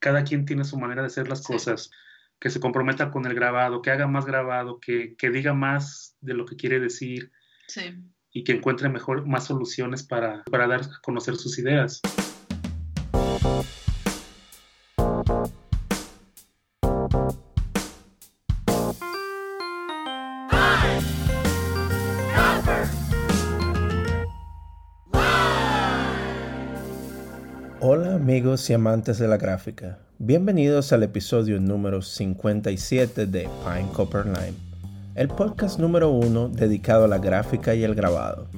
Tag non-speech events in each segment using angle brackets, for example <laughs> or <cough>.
cada quien tiene su manera de hacer las cosas, que se comprometa con el grabado, que haga más grabado, que, que diga más de lo que quiere decir y que encuentre mejor, más soluciones para, para dar a conocer sus ideas. Y amantes de la gráfica, bienvenidos al episodio número 57 de Pine Copper Line, el podcast número uno dedicado a la gráfica y el grabado.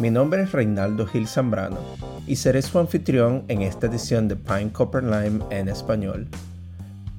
Mi nombre es Reinaldo Gil Zambrano y seré su anfitrión en esta edición de Pine Copper Line en español.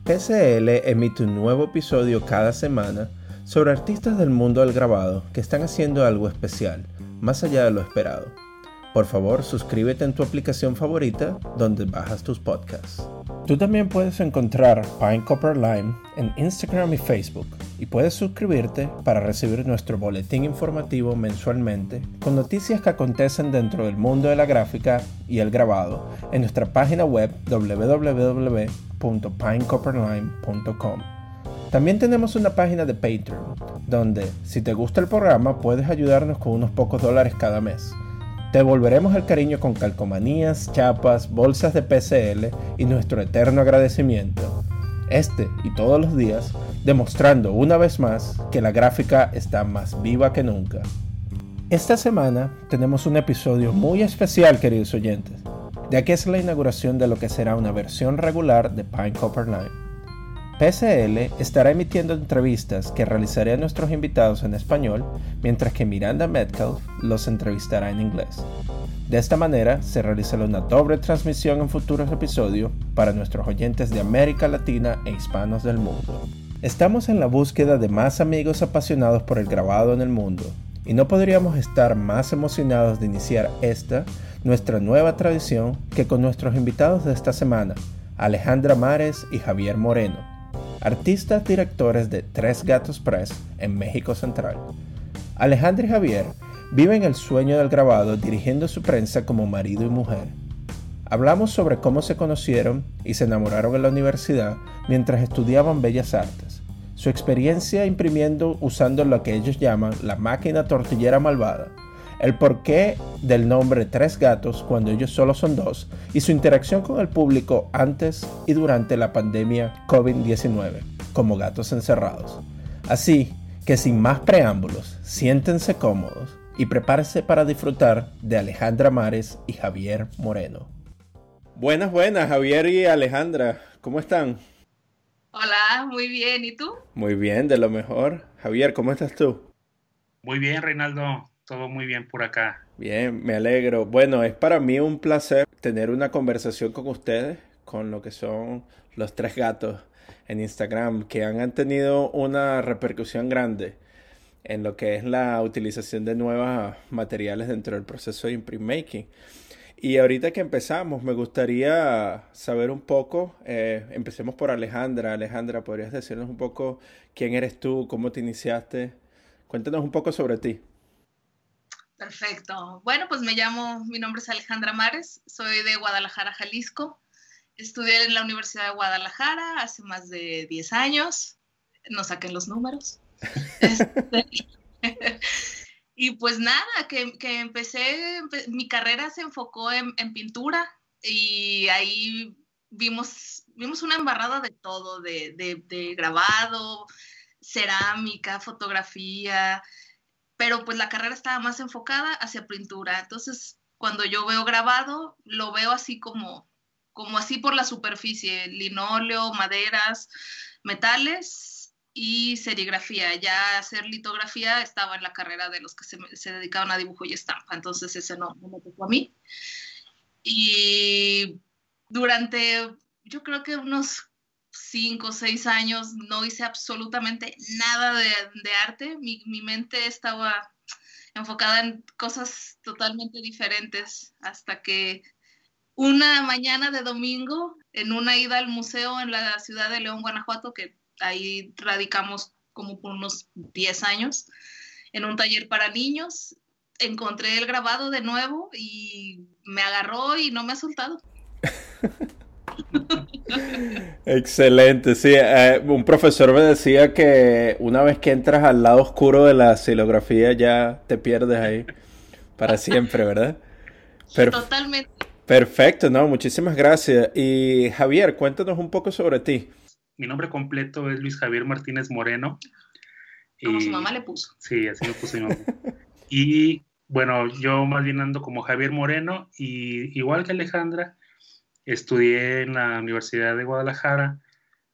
PCL emite un nuevo episodio cada semana sobre artistas del mundo del grabado que están haciendo algo especial, más allá de lo esperado. Por favor, suscríbete en tu aplicación favorita donde bajas tus podcasts. Tú también puedes encontrar Pine Copper Lime en Instagram y Facebook y puedes suscribirte para recibir nuestro boletín informativo mensualmente con noticias que acontecen dentro del mundo de la gráfica y el grabado en nuestra página web www.pinecopperline.com. También tenemos una página de Patreon donde, si te gusta el programa, puedes ayudarnos con unos pocos dólares cada mes. Te devolveremos el cariño con calcomanías, chapas, bolsas de PCL y nuestro eterno agradecimiento. Este y todos los días, demostrando una vez más que la gráfica está más viva que nunca. Esta semana tenemos un episodio muy especial, queridos oyentes, ya que es la inauguración de lo que será una versión regular de Pine Copper Line. PCL estará emitiendo entrevistas que realizaré a nuestros invitados en español, mientras que Miranda Metcalf los entrevistará en inglés. De esta manera, se realizará una doble transmisión en futuros episodios para nuestros oyentes de América Latina e hispanos del mundo. Estamos en la búsqueda de más amigos apasionados por el grabado en el mundo, y no podríamos estar más emocionados de iniciar esta, nuestra nueva tradición, que con nuestros invitados de esta semana, Alejandra Mares y Javier Moreno artistas directores de Tres Gatos Press en México Central. Alejandro y Javier viven el sueño del grabado dirigiendo su prensa como marido y mujer. Hablamos sobre cómo se conocieron y se enamoraron en la universidad mientras estudiaban bellas artes, su experiencia imprimiendo usando lo que ellos llaman la máquina tortillera malvada, el porqué del nombre Tres Gatos cuando ellos solo son dos y su interacción con el público antes y durante la pandemia COVID-19 como gatos encerrados. Así que sin más preámbulos, siéntense cómodos y prepárense para disfrutar de Alejandra Mares y Javier Moreno. Buenas, buenas, Javier y Alejandra, ¿cómo están? Hola, muy bien, ¿y tú? Muy bien, de lo mejor. Javier, ¿cómo estás tú? Muy bien, Reinaldo todo muy bien por acá. Bien, me alegro. Bueno, es para mí un placer tener una conversación con ustedes, con lo que son los tres gatos en Instagram, que han tenido una repercusión grande en lo que es la utilización de nuevos materiales dentro del proceso de imprint making. Y ahorita que empezamos, me gustaría saber un poco, eh, empecemos por Alejandra. Alejandra, ¿podrías decirnos un poco quién eres tú, cómo te iniciaste? Cuéntanos un poco sobre ti. Perfecto. Bueno, pues me llamo, mi nombre es Alejandra Mares, soy de Guadalajara, Jalisco. Estudié en la Universidad de Guadalajara hace más de 10 años. No saquen los números. <laughs> Este, <laughs> y pues nada, que, empecé, mi carrera se enfocó en, pintura y ahí vimos, vimos una embarrada de todo, de, de grabado, cerámica, fotografía, pero pues la carrera estaba más enfocada hacia pintura. Entonces, cuando yo veo grabado, lo veo así como, como así por la superficie, linóleo, maderas, metales y serigrafía. Ya hacer litografía estaba en la carrera de los que se, dedicaban a dibujo y estampa, entonces ese no, no me tocó a mí. Y durante, yo creo que unos cinco o seis años no hice absolutamente nada de, arte. Mi, mente estaba enfocada en cosas totalmente diferentes hasta que una mañana de domingo, en una ida al museo en la ciudad de León, Guanajuato, que ahí radicamos como por unos 10 años, en un taller para niños, encontré el grabado de nuevo y me agarró y no me ha soltado. <laughs> Excelente, sí. Eh, un profesor me decía que una vez que entras al lado oscuro de la silografía ya te pierdes ahí para siempre, ¿verdad? Totalmente. Perfecto, no, muchísimas gracias. Y Javier, cuéntanos un poco sobre ti. Mi nombre completo es Luis Javier Martínez Moreno. Como su mamá le puso. Sí, así lo puso mi mamá. y bueno, yo más bien ando como Javier Moreno y igual que Alejandra, estudié en la Universidad de Guadalajara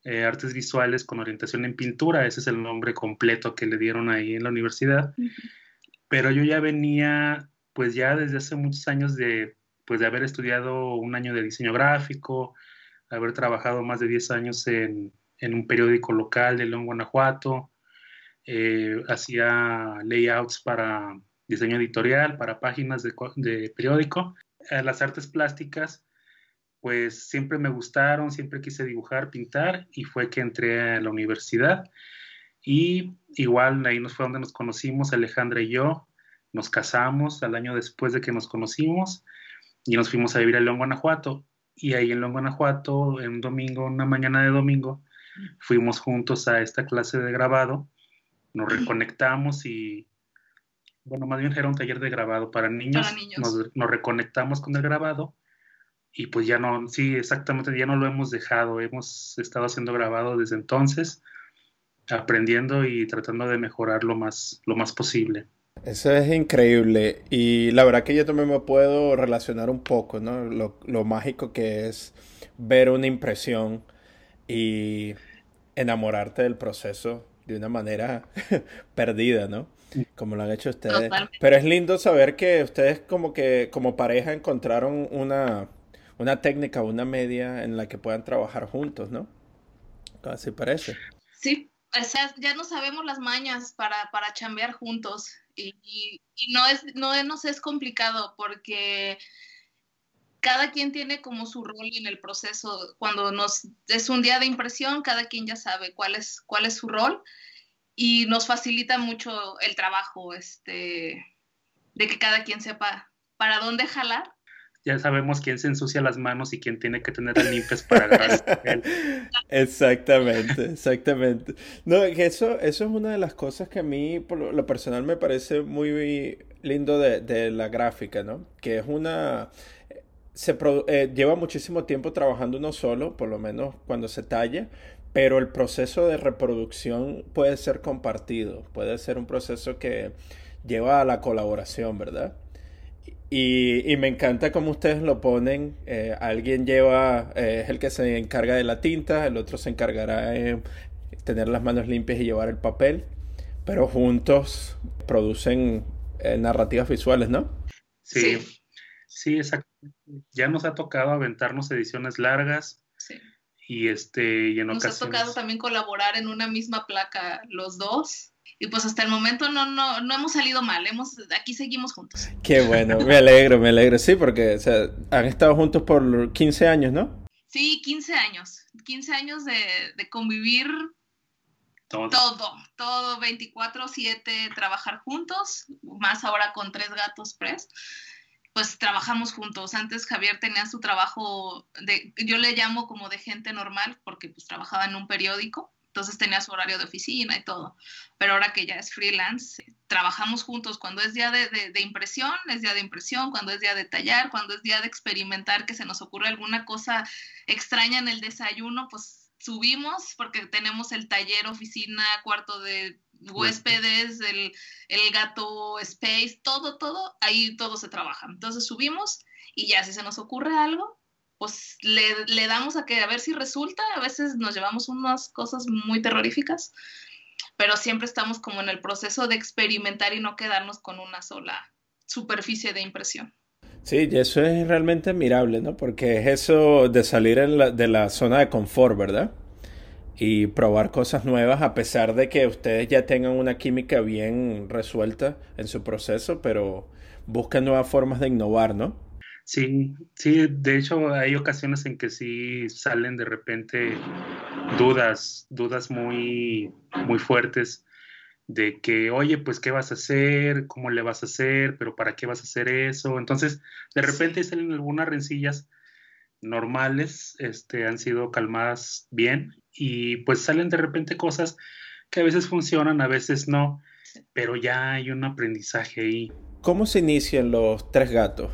eh, artes visuales con orientación en pintura, ese es el nombre completo que le dieron ahí en la universidad. Pero yo ya venía, pues ya desde hace muchos años de, pues de haber estudiado un año de diseño gráfico, haber trabajado más de 10 años en, en un periódico local de León, Guanajuato, eh, hacía layouts para diseño editorial, para páginas de, periódico. Eh, las artes plásticas, pues siempre me gustaron, siempre quise dibujar, pintar y fue que entré a la universidad. Y igual ahí nos fue donde nos conocimos, Alejandra y yo. Nos casamos al año después de que nos conocimos y nos fuimos a vivir a León, Guanajuato. Y ahí en León, Guanajuato, en un domingo, una mañana de domingo, fuimos juntos a esta clase de grabado, nos reconectamos y bueno, más bien era un taller de grabado para niños. Nos, reconectamos con el grabado y pues ya no, sí, exactamente, ya no lo hemos dejado. Hemos estado haciendo grabado desde entonces, aprendiendo y tratando de mejorar lo más, lo más posible. Eso es increíble y la verdad que yo también me puedo relacionar un poco, ¿no? Lo, lo mágico que es ver una impresión y enamorarte del proceso de una manera <laughs> perdida, ¿no? como lo han hecho ustedes. Pero es lindo saber que ustedes como que como pareja encontraron una, una técnica, una media en la que puedan trabajar juntos, ¿no? Así parece. Sí, o sea, ya no sabemos las mañas para, para chambear juntos y, y, no, es, no nos es complicado porque cada quien tiene como su rol en el proceso. Cuando nos es un día de impresión, cada quien ya sabe cuál es, cuál es su rol y nos facilita mucho el trabajo, este, de que cada quien sepa para dónde jalar. Ya sabemos quién se ensucia las manos y quién tiene que tener limpias para agarrar el <laughs> Exactamente, exactamente. No, eso, eso es una de las cosas que a mí, por lo personal, me parece muy lindo de, de la gráfica, ¿no? Que es una... Se eh, lleva muchísimo tiempo trabajando uno solo, por lo menos cuando se talla, pero el proceso de reproducción puede ser compartido, puede ser un proceso que lleva a la colaboración, ¿verdad? Y, me encanta cómo ustedes lo ponen. Eh, alguien lleva, eh, es el que se encarga de la tinta, el otro se encargará de tener las manos limpias y llevar el papel, pero juntos producen eh, narrativas visuales, ¿no? Sí, sí, exacto. Ya nos ha tocado aventarnos ediciones largas. Sí y este y en nos ha tocado también colaborar en una misma placa los dos y pues hasta el momento no no no hemos salido mal hemos aquí seguimos juntos. Qué bueno me alegro me alegro. Sí porque o sea, han estado juntos por 15 años no sí 15 años 15 años de, de convivir todo todo, todo 24/7 trabajar juntos más ahora con tres gatos pres pues trabajamos juntos. Antes Javier tenía su trabajo de, yo le llamo como de gente normal, porque pues trabajaba en un periódico, entonces tenía su horario de oficina y todo. Pero ahora que ya es freelance, trabajamos juntos. Cuando es día de, de, impresión, es día de impresión, cuando es día de tallar, cuando es día de experimentar, que se nos ocurre alguna cosa extraña en el desayuno, pues subimos porque tenemos el taller, oficina, cuarto de huéspedes, el, el, gato space, todo, todo, ahí todo se trabaja. Entonces subimos y ya si se nos ocurre algo, pues le, le, damos a que a ver si resulta, a veces nos llevamos unas cosas muy terroríficas, pero siempre estamos como en el proceso de experimentar y no quedarnos con una sola superficie de impresión. Sí, y eso es realmente admirable, ¿no? Porque es eso de salir de la zona de confort, ¿verdad? y probar cosas nuevas a pesar de que ustedes ya tengan una química bien resuelta en su proceso, pero buscan nuevas formas de innovar, ¿no? Sí, sí, de hecho hay ocasiones en que sí salen de repente dudas, dudas muy, muy fuertes de que, oye, pues, ¿qué vas a hacer? ¿Cómo le vas a hacer? ¿Pero para qué vas a hacer eso? Entonces, de repente salen algunas rencillas normales este, han sido calmadas bien y pues salen de repente cosas que a veces funcionan, a veces no, pero ya hay un aprendizaje ahí. ¿Cómo se inician los tres gatos?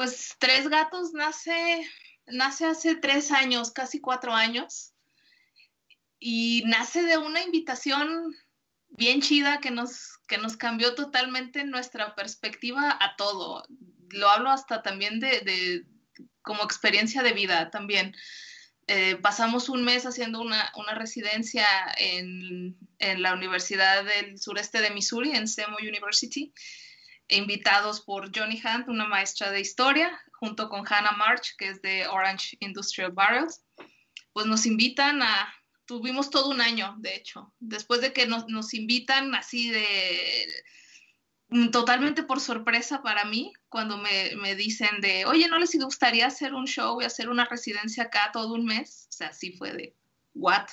Pues Tres Gatos nace, nace hace tres años, casi cuatro años, y nace de una invitación bien chida que nos, que nos cambió totalmente nuestra perspectiva a todo. Lo hablo hasta también de, como experiencia de vida también. Eh, pasamos un mes haciendo una, residencia en, en, la Universidad del Sureste de Missouri, en SEMO University, invitados por Johnny Hunt, una maestra de historia, junto con Hannah March, que es de Orange Industrial Barrels. Pues nos invitan a, tuvimos todo un año, de hecho, después de que nos, nos invitan así de totalmente por sorpresa para mí, cuando me, me, dicen de, oye, ¿no les gustaría hacer un show y hacer una residencia acá todo un mes? O sea, así fue de, ¿what?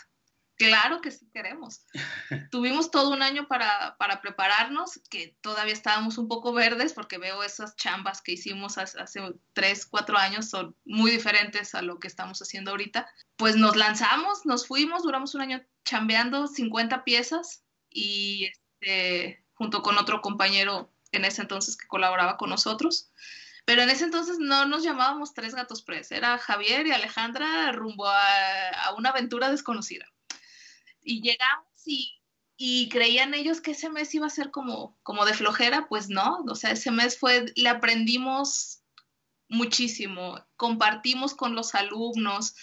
Claro que sí queremos. <laughs> Tuvimos todo un año para, para, prepararnos, que todavía estábamos un poco verdes porque veo esas chambas que hicimos hace, hace, tres, cuatro años son muy diferentes a lo que estamos haciendo ahorita. Pues nos lanzamos, nos fuimos, duramos un año chambeando 50 piezas y este, junto con otro compañero en ese entonces que colaboraba con nosotros. Pero en ese entonces no nos llamábamos Tres Gatos Press, era Javier y Alejandra rumbo a, a una aventura desconocida y llegamos y, creían ellos que ese mes iba a ser como, como de flojera, pues no, o sea, ese mes fue, le aprendimos muchísimo, compartimos con los alumnos,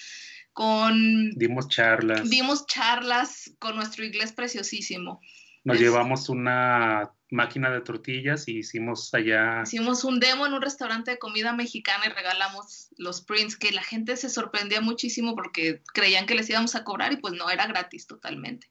con... Dimos charlas. Dimos charlas con nuestro inglés preciosísimo. Nos llevamos una máquina de tortillas y hicimos allá. Hicimos un demo en un restaurante de comida mexicana y regalamos los prints que la gente se sorprendía muchísimo porque creían que les íbamos a cobrar y pues no, era gratis totalmente.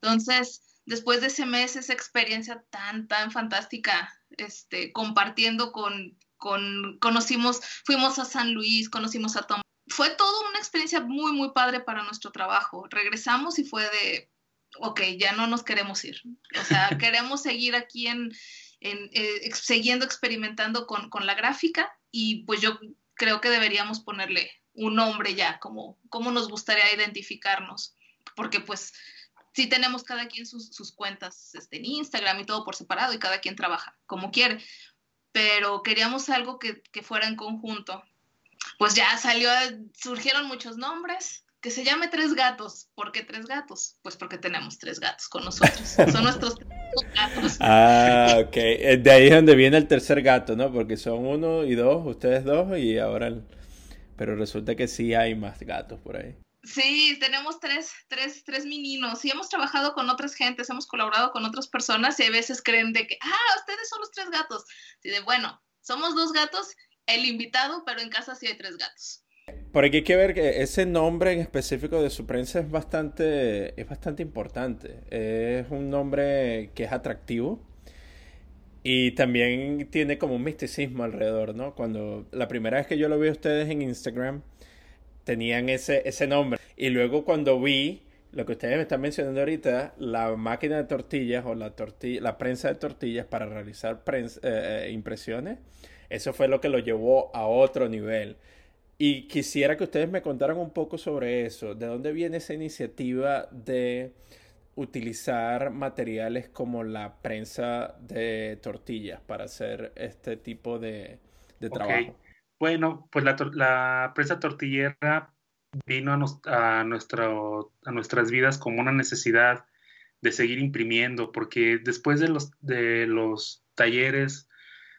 Entonces, después de ese mes, esa experiencia tan, tan fantástica, este, compartiendo con, con, conocimos, fuimos a San Luis, conocimos a Tom. Fue toda una experiencia muy, muy padre para nuestro trabajo. Regresamos y fue de, ok, ya no nos queremos ir. O sea, <laughs> queremos seguir aquí en, en eh, siguiendo experimentando con, con, la gráfica y pues yo creo que deberíamos ponerle un nombre ya, como, como nos gustaría identificarnos, porque pues sí tenemos cada quien sus, sus cuentas este, en Instagram y todo por separado y cada quien trabaja como quiere, pero queríamos algo que, que fuera en conjunto. Pues ya salió, surgieron muchos nombres, que se llame Tres Gatos. ¿Por qué Tres Gatos? Pues porque tenemos tres gatos con nosotros. Son nuestros tres gatos. <laughs> Ah, ok. Eh, de ahí es donde viene el tercer gato, ¿no? Porque son uno y dos, ustedes dos, y ahora... Pero resulta que sí hay más gatos por ahí. Sí, tenemos tres, tres, tres meninos y hemos trabajado con otras gentes, hemos colaborado con otras personas y a veces creen de que, ah, ustedes son los tres gatos. Y de, bueno, somos dos gatos, el invitado, pero en casa sí hay tres gatos. Por aquí hay que ver que ese nombre en específico de su prensa es bastante, es bastante importante. Es un nombre que es atractivo y también tiene como un misticismo alrededor, ¿no? Cuando la primera vez que yo lo vi a ustedes en Instagram, tenían ese, ese nombre. Y luego cuando vi lo que ustedes me están mencionando ahorita, la máquina de tortillas o la, tortilla, la prensa de tortillas para realizar eh, eh, impresiones, eso fue lo que lo llevó a otro nivel. Y quisiera que ustedes me contaran un poco sobre eso. ¿De dónde viene esa iniciativa de utilizar materiales como la prensa de tortillas para hacer este tipo de, trabajo? Bueno, pues la, prensa tortillera vino a, a, nuestro, a nuestras vidas como una necesidad de seguir imprimiendo, porque después de los, de los talleres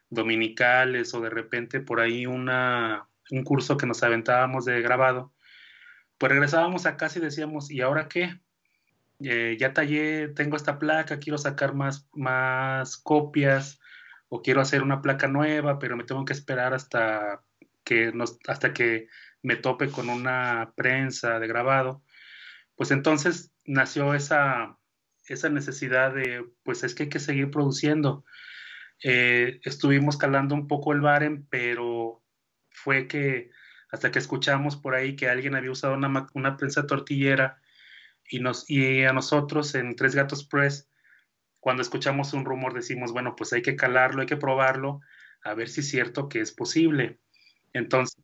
dominicales o de repente por ahí una, un curso que nos aventábamos de grabado, pues regresábamos a casa y decíamos, ¿y ahora qué? Eh, ya tallé, tengo esta placa, quiero sacar más, más copias o quiero hacer una placa nueva, pero me tengo que esperar hasta que, nos, hasta que me tope con una prensa de grabado. Pues entonces nació esa, esa necesidad de, pues es que hay que seguir produciendo. Eh, estuvimos calando un poco el Baren, pero fue que hasta que escuchamos por ahí que alguien había usado una, una prensa tortillera y, nos, y a nosotros en Tres Gatos Press, cuando escuchamos un rumor decimos, bueno, pues hay que calarlo, hay que probarlo, a ver si es cierto que es posible. Entonces,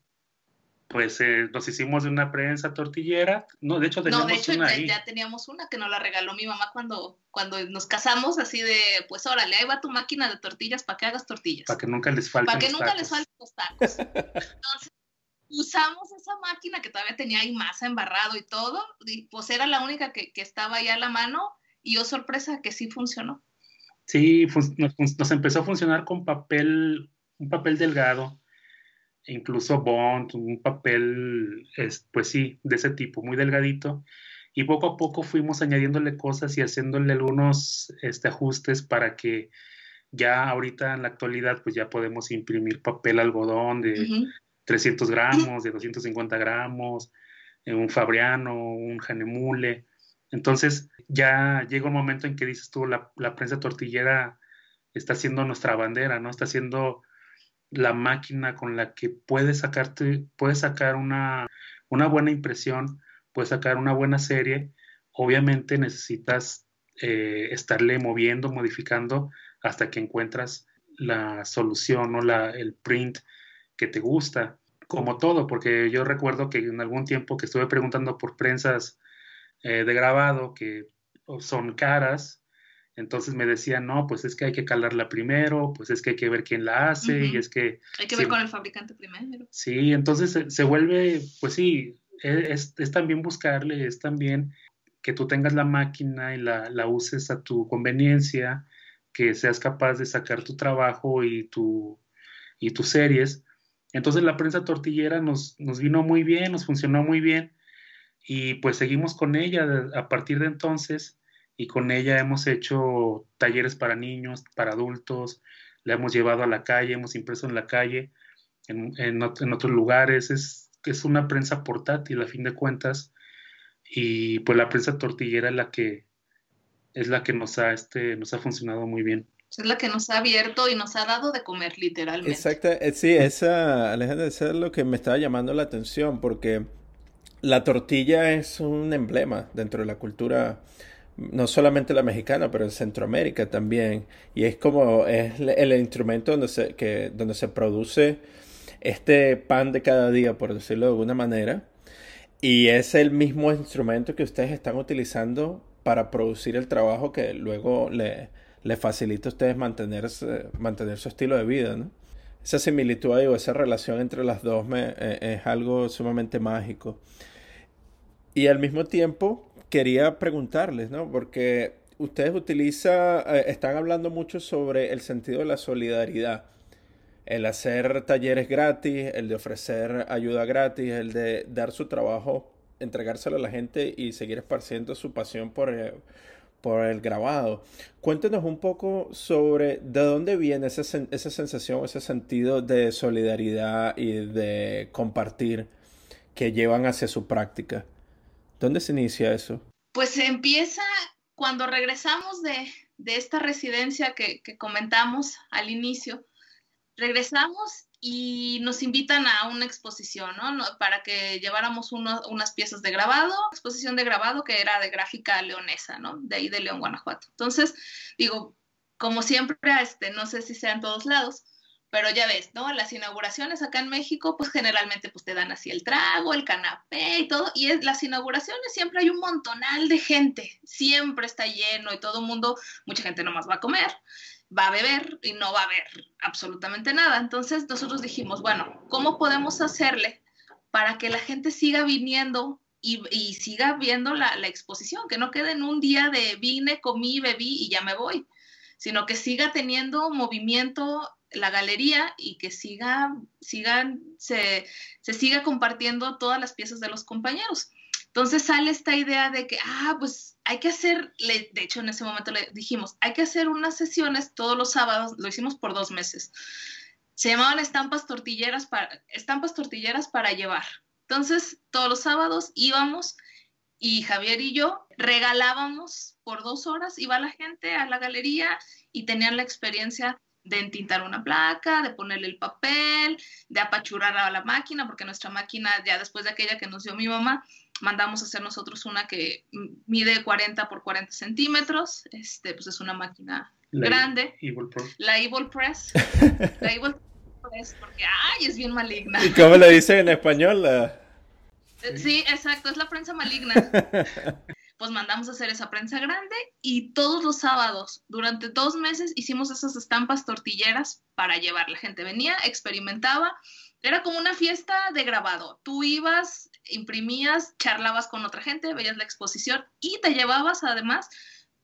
pues eh, nos hicimos de una prensa tortillera. No, de hecho teníamos no, de hecho, una ya, teníamos una que nos la regaló mi mamá cuando, cuando nos casamos, así de, pues órale, ahí va tu máquina de tortillas para que hagas tortillas. Para que nunca les falten Para que nunca les falten los tacos. Entonces, usamos esa máquina que todavía tenía ahí masa embarrado y todo, y pues era la única que, que estaba ahí a la mano, y yo oh, sorpresa que sí funcionó. Sí, nos, empezó a funcionar con papel, un papel delgado, incluso bond, un papel, pues sí, de ese tipo, muy delgadito. Y poco a poco fuimos añadiéndole cosas y haciéndole algunos este, ajustes para que ya ahorita en la actualidad pues ya podemos imprimir papel algodón de 300 gramos, de 250 gramos, un Fabriano, un Janemule. Entonces ya llega un momento en que dices tú, la, prensa tortillera está siendo nuestra bandera, ¿no? Está siendo la máquina con la que puedes sacarte, puedes sacar una, buena impresión, puedes sacar una buena serie. Obviamente necesitas eh, estarle moviendo, modificando hasta que encuentras la solución o la, el print que te gusta, como todo, porque yo recuerdo que en algún tiempo que estuve preguntando por prensas eh, de grabado que son caras. Entonces me decían, no, pues es que hay que calarla primero, pues es que hay que ver quién la hace y es que... Hay que ver con el fabricante primero. Sí, entonces se, vuelve, pues sí, e, es, también buscarle, es también que tú tengas la máquina y la, la, uses a tu conveniencia, que seas capaz de sacar tu trabajo y, tu, y tus series. Entonces la prensa tortillera nos, nos vino muy bien, nos funcionó muy bien y pues seguimos con ella a partir de entonces y con ella hemos hecho talleres para niños, para adultos, la hemos llevado a la calle, hemos impreso en la calle, en, en, otros lugares, es, es una prensa portátil a fin de cuentas y pues la prensa tortillera es la que es la que nos ha este nos ha funcionado muy bien. Es la que nos ha abierto y nos ha dado de comer literalmente. Exacto, eh, sí, esa Alejandra, eso es lo que me estaba llamando la atención porque la tortilla es un emblema dentro de la cultura, no solamente la mexicana, pero en Centroamérica también. Y es como es el instrumento donde se, que, donde se produce este pan de cada día, por decirlo de alguna manera. Y es el mismo instrumento que ustedes están utilizando para producir el trabajo que luego le, le facilita a ustedes mantenerse, mantener su estilo de vida, ¿no? Esa similitud o esa relación entre las dos eh, es algo sumamente mágico. Y al mismo tiempo quería preguntarles, ¿no? Porque ustedes utilizan, eh, están hablando mucho sobre el sentido de la solidaridad. El hacer talleres gratis, el de ofrecer ayuda gratis, el de dar su trabajo, entregárselo a la gente y seguir esparciendo su pasión por, eh, el grabado. Cuéntenos un poco sobre de dónde viene esa, esa sensación, ese sentido de solidaridad y de compartir que llevan hacia su práctica. ¿Dónde se inicia eso? Pues empieza cuando regresamos de, esta residencia que, comentamos al inicio. Regresamos y nos invitan a una exposición, ¿no? Para que lleváramos unas piezas de grabado, exposición de grabado que era de gráfica leonesa, ¿no? De ahí de León, Guanajuato. Entonces, digo, como siempre, este, no sé si sea en todos lados, pero ya ves, ¿no? Las inauguraciones acá en México, pues generalmente pues te dan así el trago, el canapé y todo, y es, las inauguraciones siempre hay un montonal de gente, siempre está lleno y todo el mundo, mucha gente nomás va a comer, va a beber y no va a haber absolutamente nada. Entonces nosotros dijimos, bueno, ¿cómo podemos hacerle para que la gente siga viniendo y, siga viendo la, la exposición, que no quede en un día de vine, comí, bebí y ya me voy? sino que siga teniendo movimiento la galería y que siga, sigan, se, se siga compartiendo todas las piezas de los compañeros. Entonces sale esta idea de que, ah, pues hay que hacer, de hecho en ese momento le dijimos, hay que hacer unas sesiones todos los sábados, lo hicimos por dos meses. Se llamaban estampas tortilleras para, estampas tortilleras para llevar. Entonces todos los sábados íbamos y Javier y yo regalábamos por dos horas, iba la gente a la galería y tenían la experiencia de entintar una placa, de ponerle el papel, de apachurar a la máquina, porque nuestra máquina, ya después de aquella que nos dio mi mamá, mandamos a hacer nosotros una que mide 40 por 40 centímetros, este, pues es una máquina grande. la Evil Press. <laughs> la Evil nombres porque, ay, es bien maligna. ¿Y cómo le dicen en español? Sí, exacto, es la prensa maligna. <laughs> pues mandamos a hacer esa prensa grande y todos los sábados, durante dos meses, hicimos esas estampas tortilleras para llevar. La gente venía, experimentaba. Era como una fiesta de grabado. Tú ibas, imprimías, charlabas con otra gente, veías la exposición y te llevabas además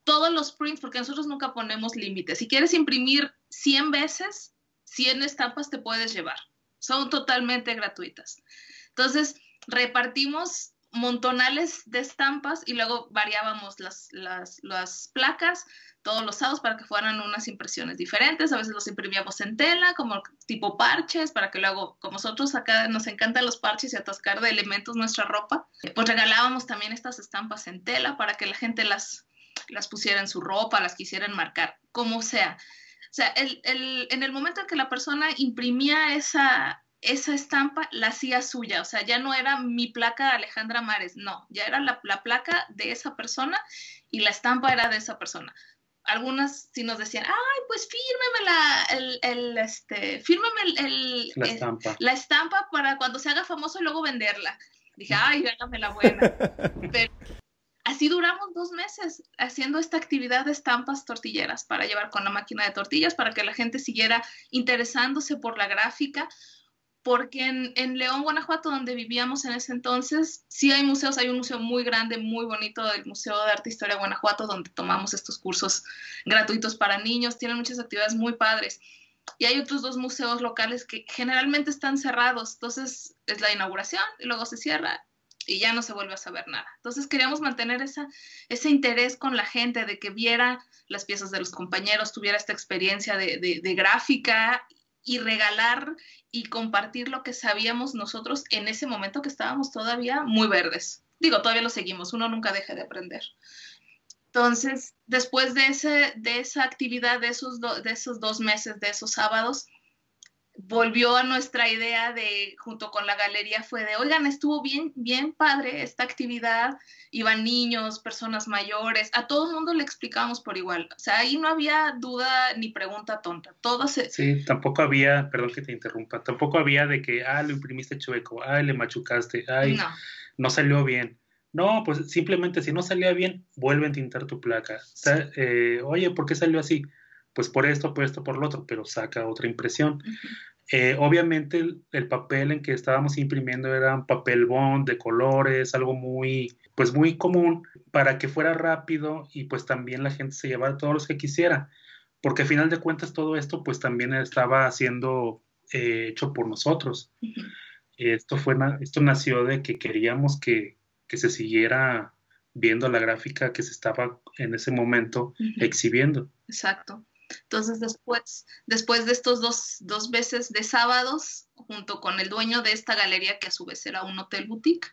todos los prints, porque nosotros nunca ponemos límites. Si quieres imprimir 100 veces, 100 estampas te puedes llevar. Son totalmente gratuitas. Entonces, repartimos montonales de estampas y luego variábamos las, las, las, placas todos los sábados para que fueran unas impresiones diferentes. A veces los imprimíamos en tela, como tipo parches, para que luego, como nosotros acá nos encantan los parches y atascar de elementos nuestra ropa, pues regalábamos también estas estampas en tela para que la gente las, las pusiera en su ropa, las quisieran marcar, como sea. O sea, el, el, en el momento en que la persona imprimía esa, esa estampa la hacía suya, o sea, ya no era mi placa Alejandra Mares, no, ya era la, placa de esa persona y la estampa era de esa persona. Algunas sí nos decían, ay, pues fírmeme la, el, el este, fírmeme el, la, estampa. la estampa para cuando se haga famoso y luego venderla. Dije, ay, hágame la buena. <laughs> Pero así duramos dos meses haciendo esta actividad de estampas tortilleras para llevar con la máquina de tortillas, para que la gente siguiera interesándose por la gráfica, porque en, León, Guanajuato, donde vivíamos en ese entonces, sí hay museos, hay un museo muy grande, muy bonito, el Museo de Arte e Historia de Guanajuato, donde tomamos estos cursos gratuitos para niños, tienen muchas actividades muy padres. Y hay otros dos museos locales que generalmente están cerrados, entonces es la inauguración y luego se cierra y ya no se vuelve a saber nada. Entonces queríamos mantener ese interés con la gente de que viera las piezas de los compañeros, tuviera esta experiencia de gráfica y regalar y compartir lo que sabíamos nosotros en ese momento que estábamos todavía muy verdes. Digo, todavía lo seguimos, uno nunca deja de aprender. Entonces, después de, ese, de esa actividad, de esos, de esos dos meses, de esos sábados, volvió a nuestra idea de, junto con la galería, fue de, oigan, estuvo bien, bien padre esta actividad, iban niños, personas mayores, a todo el mundo le explicábamos por igual, o sea, ahí no había duda ni pregunta tonta, todo se... Sí, tampoco había, perdón que te interrumpa, tampoco había de que, ah, lo imprimiste chueco, ah, le machucaste, ay, no, no salió bien. No, pues simplemente si no salía bien, vuelve a tintar tu placa. O sea, eh, oye, ¿por qué salió así? Pues por esto, por esto, por lo otro, pero saca otra impresión. Eh, obviamente el, papel en que estábamos imprimiendo era un papel bond de colores, algo muy, pues muy común para que fuera rápido y pues también la gente se llevara todos los que quisiera, porque al final de cuentas todo esto pues también estaba siendo eh, hecho por nosotros. Esto, fue, esto nació de que queríamos que, que se siguiera viendo la gráfica que se estaba en ese momento exhibiendo. Exacto. Entonces después, después de estos dos, dos veces de sábados, junto con el dueño de esta galería, que a su vez era un hotel boutique,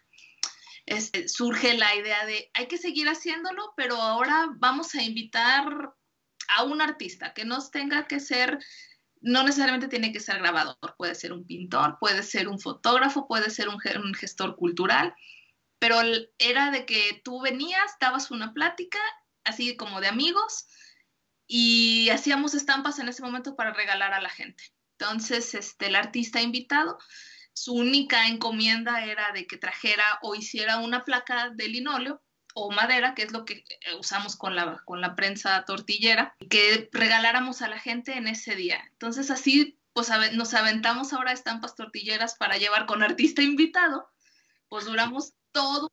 este, surge la idea de hay que seguir haciéndolo, pero ahora vamos a invitar a un artista que nos tenga que ser, no necesariamente tiene que ser grabador, puede ser un pintor, puede ser un fotógrafo, puede ser un, un gestor cultural, pero era de que tú venías, dabas una plática, así como de amigos, y hacíamos estampas en ese momento para regalar a la gente. Entonces, este, el artista invitado, su única encomienda era de que trajera o hiciera una placa de linóleo o madera, que es lo que eh, usamos con la, con la prensa tortillera, que regaláramos a la gente en ese día. Entonces, así pues nos aventamos ahora estampas tortilleras para llevar con artista invitado, pues duramos todo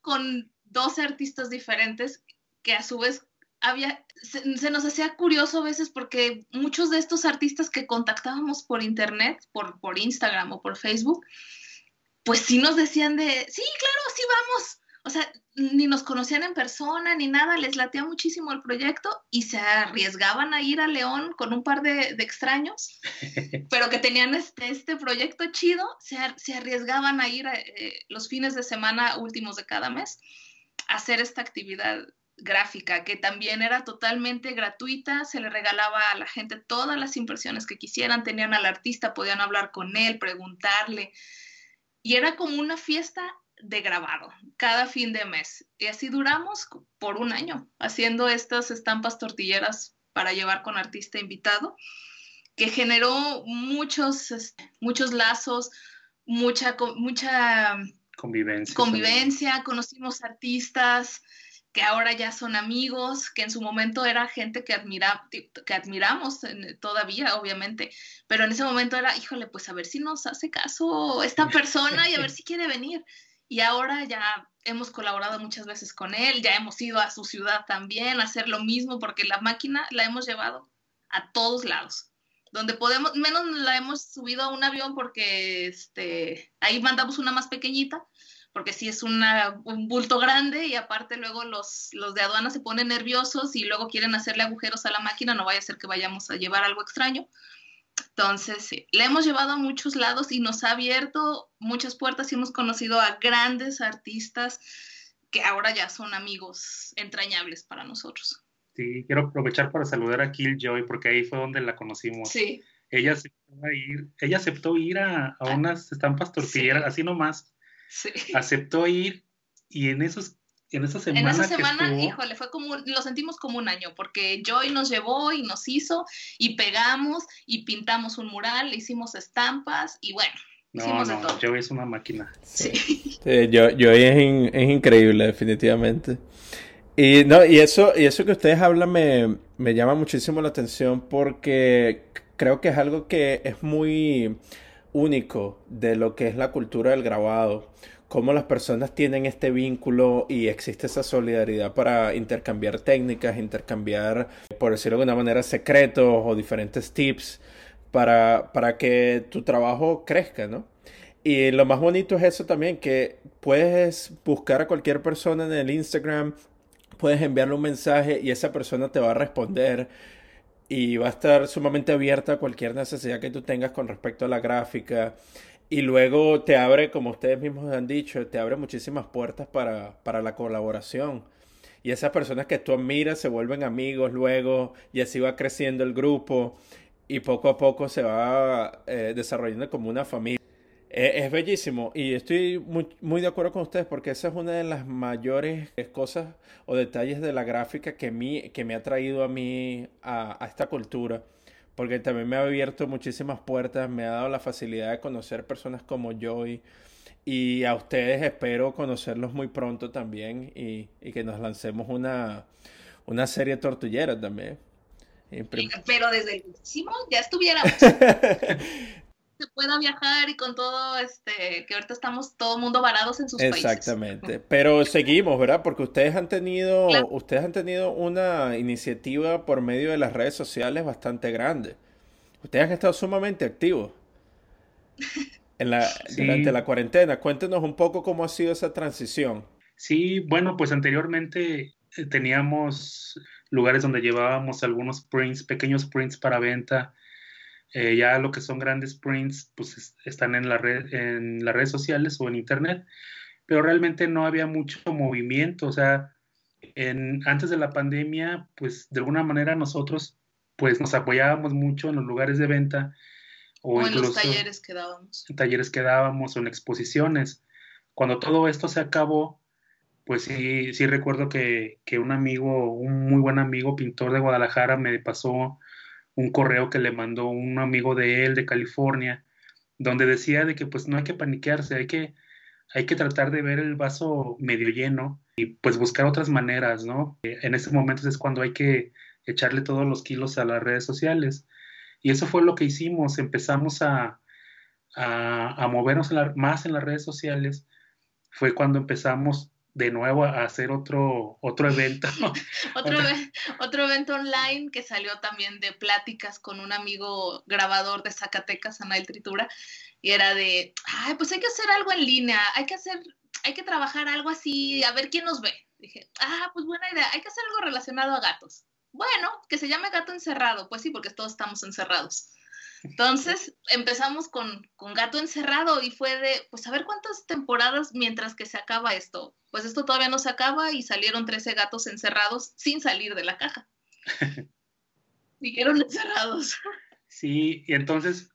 con 12 artistas diferentes que a su vez había, se, nos hacía curioso a veces porque muchos de estos artistas que contactábamos por internet, por, por Instagram o por Facebook, pues sí nos decían de, sí, claro, sí vamos. O sea, ni nos conocían en persona ni nada, les latía muchísimo el proyecto y se arriesgaban a ir a León con un par de, extraños, <laughs> pero que tenían este, este proyecto chido, se, se arriesgaban a ir eh, los fines de semana últimos de cada mes a hacer esta actividad gráfica, que también era totalmente gratuita, se le regalaba a la gente todas las impresiones que quisieran, tenían al artista, podían hablar con él, preguntarle, y era como una fiesta de grabado cada fin de mes. Y así duramos por un año haciendo estas estampas tortilleras para llevar con artista invitado. que generó muchos, este, muchos lazos, mucha, mucha convivencia. Convivencia, conocimos artistas que ahora ya son amigos, que en su momento era gente que, admira, que admiramos todavía, obviamente, pero en ese momento era, híjole, pues a ver si nos hace caso esta persona y a ver si quiere venir. Y ahora ya hemos colaborado muchas veces con él, ya hemos ido a su ciudad también a hacer lo mismo, porque la máquina la hemos llevado a todos lados. Donde podemos, menos la hemos subido a un avión porque este, ahí mandamos una más pequeñita, porque sí es un bulto grande y aparte luego los, los de aduana se ponen nerviosos y luego quieren hacerle agujeros a la máquina, no vaya a ser que vayamos a llevar algo extraño. Entonces, sí, le hemos llevado a muchos lados y nos ha abierto muchas puertas y hemos conocido a grandes artistas que ahora ya son amigos entrañables para nosotros. Sí, quiero aprovechar para saludar a Killjoy porque ahí fue donde la conocimos. Sí. Ella aceptó ir, ella aceptó ir a, a unas estampas tortilleras, así nomás. Sí. Aceptó ir y en esos en esa semana. En esa semana, híjole, fue como, lo sentimos como un año, porque Joy nos llevó y nos hizo, y pegamos, y pintamos un mural, le hicimos estampas, y bueno. No, no, Joy es una máquina. Sí. sí Joy es, es increíble, definitivamente. Y no, y eso, y eso que ustedes hablan me, me llama muchísimo la atención porque creo que es algo que es muy único de lo que es la cultura del grabado. Cómo las personas tienen este vínculo y existe esa solidaridad para intercambiar técnicas, intercambiar, por decirlo de una manera, secretos o diferentes tips para, para que tu trabajo crezca, ¿no? Y lo más bonito es eso también, que puedes buscar a cualquier persona en el Instagram puedes enviarle un mensaje y esa persona te va a responder y va a estar sumamente abierta a cualquier necesidad que tú tengas con respecto a la gráfica. Y luego te abre, como ustedes mismos han dicho, te abre muchísimas puertas para, para la colaboración. Y esas personas que tú admiras se vuelven amigos luego y así va creciendo el grupo y poco a poco se va eh, desarrollando como una familia. Es, bellísimo y estoy muy, muy, de acuerdo con ustedes porque esa es una de las mayores cosas o detalles de la gráfica que, mí, que me ha traído a mí a, esta cultura. Porque también me ha abierto muchísimas puertas, me ha dado la facilidad de conocer personas como yo y, a ustedes espero conocerlos muy pronto también y, que nos lancemos una, una serie tortullera también. Pero desde el último ya estuviéramos. <laughs> se pueda viajar y con todo, este, que ahorita estamos todo mundo varados en sus países. Exactamente, pero seguimos, ¿verdad? Porque ustedes han tenido, ustedes han tenido una iniciativa por medio de las redes sociales bastante grande. Ustedes han estado sumamente activos <laughs> en la, durante la cuarentena. Cuéntenos un poco cómo ha sido esa transición. Sí, bueno, pues anteriormente eh, teníamos lugares donde llevábamos algunos prints, pequeños prints para venta eh, ya lo que son grandes prints, pues están en, la red, en las redes sociales o en internet, pero realmente no había mucho movimiento. O sea, en, antes de la pandemia, pues de alguna manera nosotros pues nos apoyábamos mucho en los lugares de venta o, en los talleres que dábamos. En talleres que dábamos o en exposiciones. Cuando todo esto se acabó, pues sí, sí recuerdo que, que un amigo, un muy buen amigo pintor de Guadalajara me pasó un correo que le mandó un amigo de él de California, donde decía de que pues no hay que paniquearse, hay que, hay que tratar de ver el vaso medio lleno y pues buscar otras maneras, ¿no? En ese momento es cuando hay que echarle todos los kilos a las redes sociales. Y eso fue lo que hicimos, empezamos a, a, movernos más en las redes sociales. Fue cuando empezamos de nuevo a hacer otro, otro evento. <laughs> otro, otro evento online que salió también de pláticas con un amigo grabador de Zacatecas, Anael Tritura, y era de, ay, pues hay que hacer algo en línea, hay que hacer, hay que trabajar algo así, a ver quién nos ve. Dije, ah, pues buena idea, hay que hacer algo relacionado a gatos. Bueno, que se llame gato encerrado, pues sí, porque todos estamos encerrados. Entonces empezamos con, con, Gato Encerrado y fue de, pues a ver cuántas temporadas mientras que se acaba esto. Pues esto todavía no se acaba y salieron 13 gatos encerrados sin salir de la caja. <laughs> Dijeron encerrados. Sí, y entonces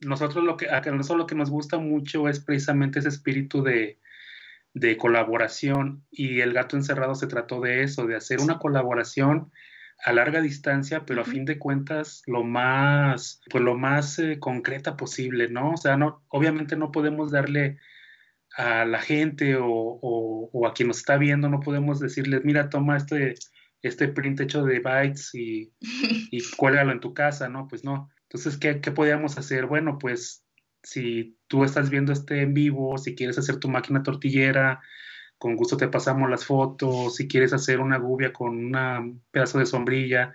nosotros lo que, a nosotros lo que nos gusta mucho es precisamente ese espíritu de, de colaboración y el gato encerrado se trató de eso, de hacer una colaboración a larga distancia, pero a fin de cuentas lo más, pues lo más eh, concreta posible, ¿no? O sea, no, obviamente no podemos darle a la gente o, o, a quien nos está viendo, no podemos decirles, mira, toma este, este print hecho de bytes y, <laughs> y cuélgalo en tu casa, ¿no? Pues no. Entonces, ¿qué, ¿qué podíamos hacer? Bueno, pues si tú estás viendo este en vivo, si quieres hacer tu máquina tortillera, con gusto te pasamos las fotos, si quieres hacer una gubia con un pedazo de sombrilla,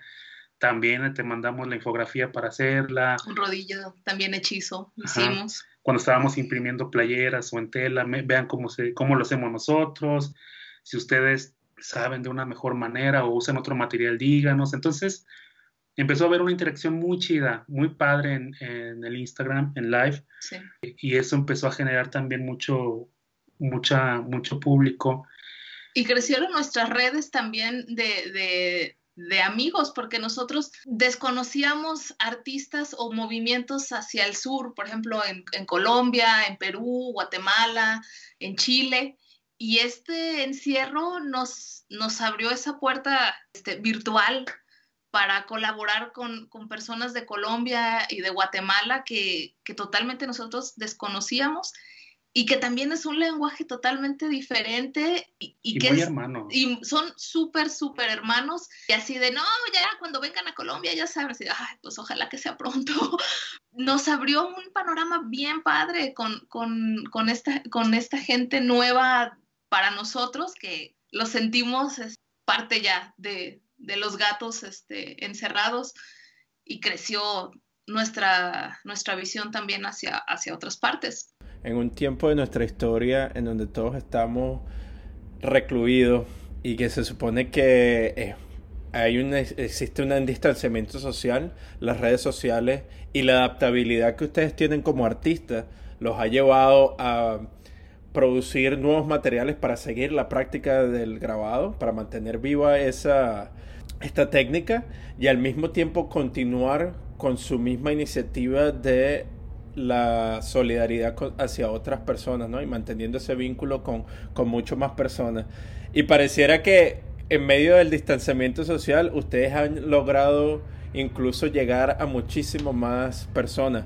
también te mandamos la infografía para hacerla. Un rodillo, también hechizo, hicimos. Cuando estábamos imprimiendo playeras o en tela, vean cómo, se, cómo lo hacemos nosotros. Si ustedes saben de una mejor manera o usan otro material, díganos. Entonces, empezó a haber una interacción muy chida, muy padre en, en el Instagram, en live. Sí. Y eso empezó a generar también mucho, mucha, mucho público. Y crecieron nuestras redes también de, de, amigos, porque nosotros desconocíamos artistas o movimientos hacia el sur, por ejemplo, en, en Colombia, en Perú, Guatemala, en Chile. Y este encierro nos, nos abrió esa puerta este, virtual para colaborar con, con, personas de Colombia y de Guatemala que, que totalmente nosotros desconocíamos y que también es un lenguaje totalmente diferente y, que y son súper, súper hermanos y así de, no, ya cuando vengan a Colombia ya saben, así, Ay, pues ojalá que sea pronto. <laughs> Nos abrió un panorama bien padre con, con, con, esta, con esta gente nueva para nosotros que lo sentimos es parte ya de, de los gatos este, encerrados y creció nuestra, nuestra visión también hacia, hacia otras partes en un tiempo de nuestra historia en donde todos estamos recluidos y que se supone que eh, hay un, existe un distanciamiento social, las redes sociales y la adaptabilidad que ustedes tienen como artistas los ha llevado a producir nuevos materiales para seguir la práctica del grabado, para mantener viva esa esta técnica y al mismo tiempo continuar con su misma iniciativa de la solidaridad hacia otras personas, ¿no? Y manteniendo ese vínculo con, con mucho más personas. Y pareciera que en medio del distanciamiento social ustedes han logrado incluso llegar a muchísimo más personas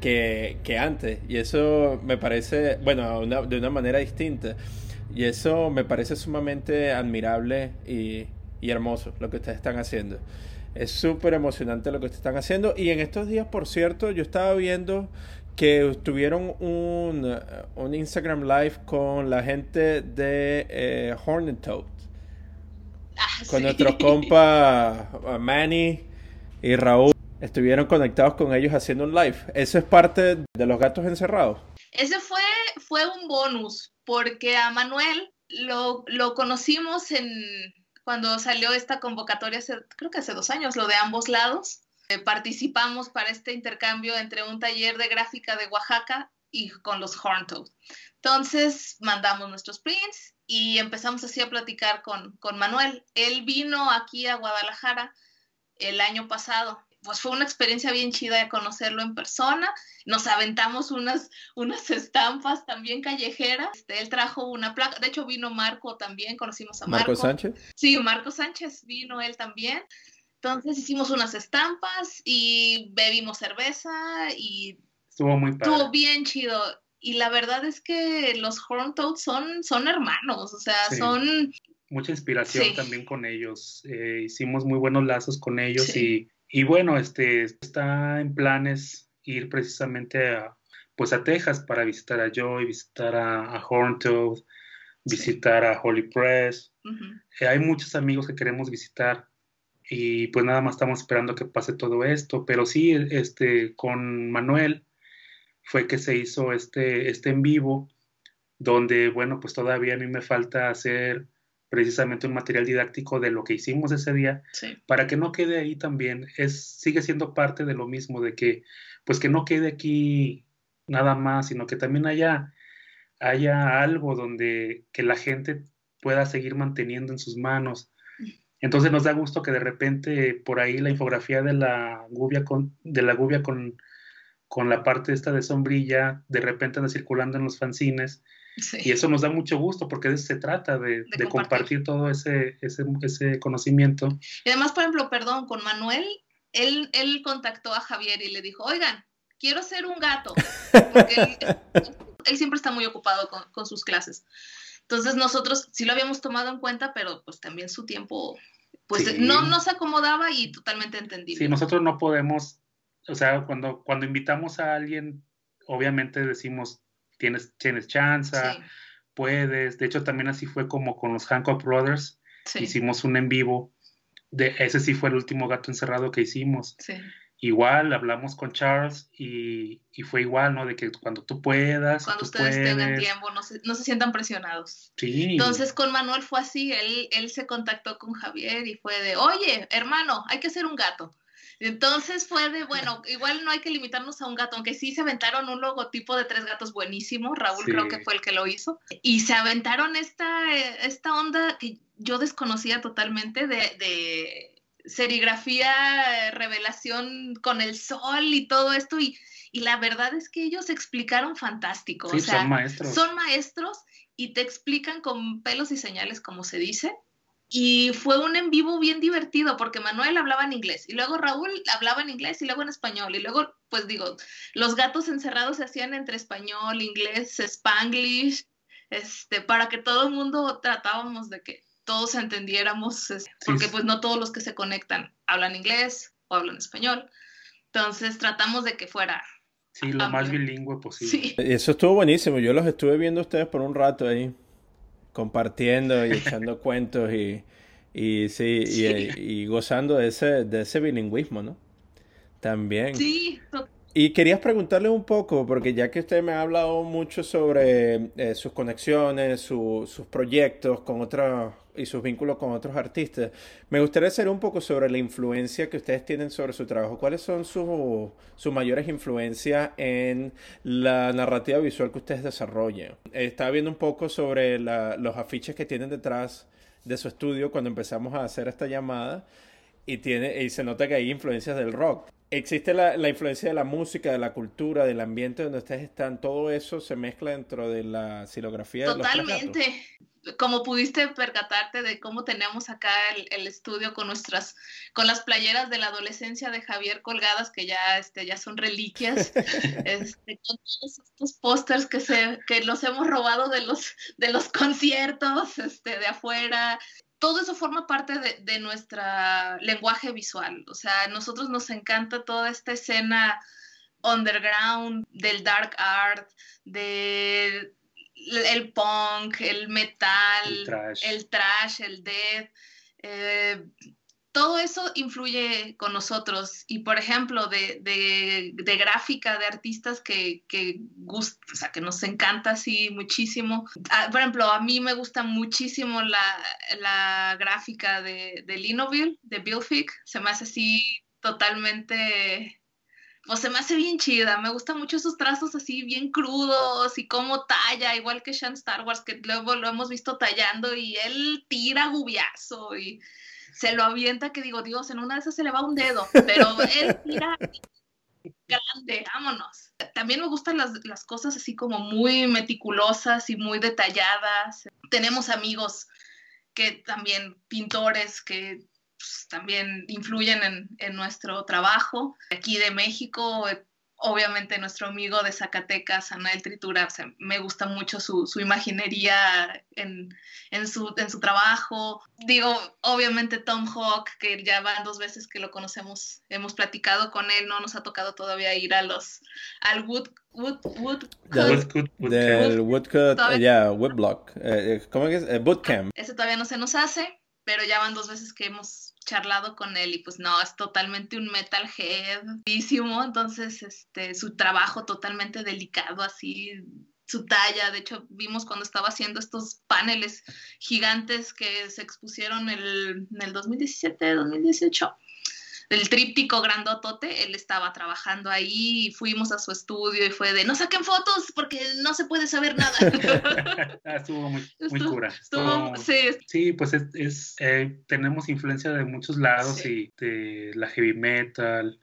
que, que antes. Y eso me parece, bueno, de una manera distinta. Y eso me parece sumamente admirable y, y hermoso lo que ustedes están haciendo. Es súper emocionante lo que están haciendo. Y en estos días, por cierto, yo estaba viendo que tuvieron un, un Instagram Live con la gente de eh, Hornet Toad. Ah, con nuestros compas Manny y Raúl. Estuvieron conectados con ellos haciendo un live. ¿Eso es parte de los gatos encerrados? Ese fue, fue un bonus, porque a Manuel lo, lo conocimos en, cuando salió esta convocatoria, creo que hace dos años, lo de ambos lados. Eh, participamos para este intercambio entre un taller de gráfica de Oaxaca y con los Horntoad. Entonces mandamos nuestros prints y empezamos así a platicar con, con Manuel. Él vino aquí a Guadalajara el año pasado pues fue una experiencia bien chida de conocerlo en persona. Nos aventamos unas, unas estampas también callejeras. Este, él trajo una placa, de hecho vino Marco también, conocimos a Marco. ¿Marco Sánchez? Sí, Marco Sánchez vino él también. Entonces hicimos unas estampas y bebimos cerveza y estuvo muy padre. Estuvo bien chido. Y la verdad es que los Horn Toads son, son hermanos, o sea, son... Mucha inspiración también con ellos. Eh, hicimos muy buenos lazos con ellos y y bueno, este, está en planes ir precisamente a, pues a Texas para visitar a Joy, visitar a, a Horntoad, visitar a Holy Press. Eh, hay muchos amigos que queremos visitar y pues nada más estamos esperando que pase todo esto, pero sí, este, con Manuel fue que se hizo este, este en vivo, donde, bueno, pues todavía a mí me falta hacer precisamente un material didáctico de lo que hicimos ese día, para que no quede ahí también, es, sigue siendo parte de lo mismo, de que, pues que no quede aquí nada más, sino que también haya, haya algo donde que la gente pueda seguir manteniendo en sus manos. Entonces nos da gusto que de repente por ahí la infografía de la gubia con, de la gubia con, con la parte esta de sombrilla, de repente anda circulando en los fanzines Y eso nos da mucho gusto porque de eso se trata, de, compartir. todo ese, ese, conocimiento. Y además, por ejemplo, perdón, con Manuel, él, él contactó a Javier y le dijo, oigan, quiero ser un gato, porque él, siempre está muy ocupado con, con, sus clases. Entonces nosotros sí lo habíamos tomado en cuenta, pero pues también su tiempo, pues no, no se acomodaba y totalmente entendible. Sí, nosotros no podemos, o sea, cuando, cuando invitamos a alguien, obviamente decimos, tienes, tienes chance, puedes. De hecho, también así fue como con los Hancock Brothers. Hicimos un en vivo. De, ese sí fue el último gato encerrado que hicimos. Igual hablamos con Charles y, fue igual, ¿no? De que cuando tú puedas. Cuando ustedes tengan tiempo, no se, no se sientan presionados. Sí. Entonces con Manuel fue así, él, él se contactó con Javier y fue de, oye, hermano, hay que hacer un gato. Entonces fue de, bueno, igual no hay que limitarnos a un gato, aunque sí se aventaron un logotipo de tres gatos buenísimo, Raúl creo que fue el que lo hizo, y se aventaron esta, esta onda que yo desconocía totalmente de, de serigrafía, revelación con el sol y todo esto, y, y la verdad es que ellos explicaron fantástico. Sí, son maestros. Son maestros y te explican con pelos y señales, como se dice, y fue un en vivo bien divertido porque Manuel hablaba en inglés y luego Raúl hablaba en inglés y luego en español y luego, pues digo, los gatos encerrados se hacían entre español, inglés, spanglish, este, para que todo el mundo tratábamos de que todos entendiéramos, porque pues no todos los que se conectan hablan inglés o hablan español. Entonces tratamos de que fuera Sí, lo más bilingüe posible. Eso estuvo buenísimo. Yo los estuve viendo ustedes por un rato ahí compartiendo y <laughs> echando cuentos y, y sí, Y, gozando de ese, de ese bilingüismo, ¿no? También. Sí. Y querías preguntarle un poco, porque ya que usted me ha hablado mucho sobre eh, sus conexiones, sus proyectos con otros y sus vínculos con otros artistas. Me gustaría saber un poco sobre la influencia que ustedes tienen sobre su trabajo. ¿Cuáles son sus mayores influencias en la narrativa visual que ustedes desarrollan? Estaba viendo un poco sobre los afiches que tienen detrás de su estudio cuando empezamos a hacer esta llamada y, tiene, y se nota que hay influencias del rock. ¿Existe la, la, influencia de la música, de la cultura, del ambiente donde ustedes están? ¿Todo eso se mezcla dentro de la silografía? Totalmente como pudiste percatarte de cómo tenemos acá el, estudio con nuestras, con las playeras de la adolescencia de Javier colgadas, que ya, este, ya son reliquias, <laughs> este, con todos estos pósters que, se, que los hemos robado de los, de los conciertos este, de afuera. Todo eso forma parte de, de nuestro lenguaje visual. O sea, a nosotros nos encanta toda esta escena underground, del dark art, de el punk, el metal, el trash, el, death, eh, todo eso influye con nosotros. Y por ejemplo, de, de, gráfica, de artistas que, que, o sea, que nos encanta así muchísimo. Ah, por ejemplo, a mí me gusta muchísimo la, la gráfica de, de Linoville, de Bill Fick. Se me hace así totalmente pues se me hace bien chida, me gustan mucho esos trazos así bien crudos y cómo talla, igual que Sean Star Wars, que luego lo hemos visto tallando y él tira gubiazo y se lo avienta que digo, Dios, en una de esas se le va un dedo, pero él tira grande, vámonos. También me gustan las, las cosas así como muy meticulosas y muy detalladas. Tenemos amigos que también pintores que pues, también influyen en, en, nuestro trabajo. Aquí de México, eh, obviamente nuestro amigo de Zacatecas, Anael Tritura, me gusta mucho su, su imaginería en, en, su, en su trabajo. Digo, obviamente Tom Hawk, que ya van dos veces que lo conocemos, hemos platicado con él, no nos ha tocado todavía ir a los, al Wood, Wood, Wood, del Woodcut, ya, Woodblock, eh, eh, ¿cómo es? Bootcamp. Ese todavía no se nos hace, pero ya van dos veces que hemos charlado con él y pues no, es totalmente un metalheadísimo, entonces este, su trabajo totalmente delicado, así, su talla, de hecho vimos cuando estaba haciendo estos paneles gigantes que se expusieron el, en el 2017, 2018 del tríptico grandotote, él estaba trabajando ahí y fuimos a su estudio y fue de no saquen fotos porque no se puede saber nada. <laughs> estuvo muy, muy cura. sí. pues es, eh, tenemos influencia de muchos lados y de la heavy metal,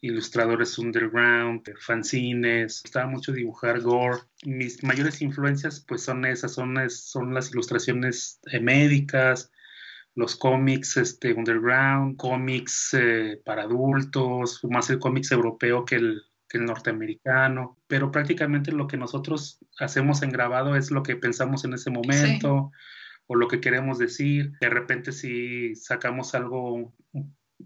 ilustradores underground, fanzines, gustaba mucho dibujar gore. Mis mayores influencias pues son esas, son, son las ilustraciones eh, médicas, los cómics este, underground, cómics eh, para adultos, más el cómics europeo que el, que el norteamericano, pero prácticamente lo que nosotros hacemos en grabado es lo que pensamos en ese momento o lo que queremos decir. De repente si sacamos algo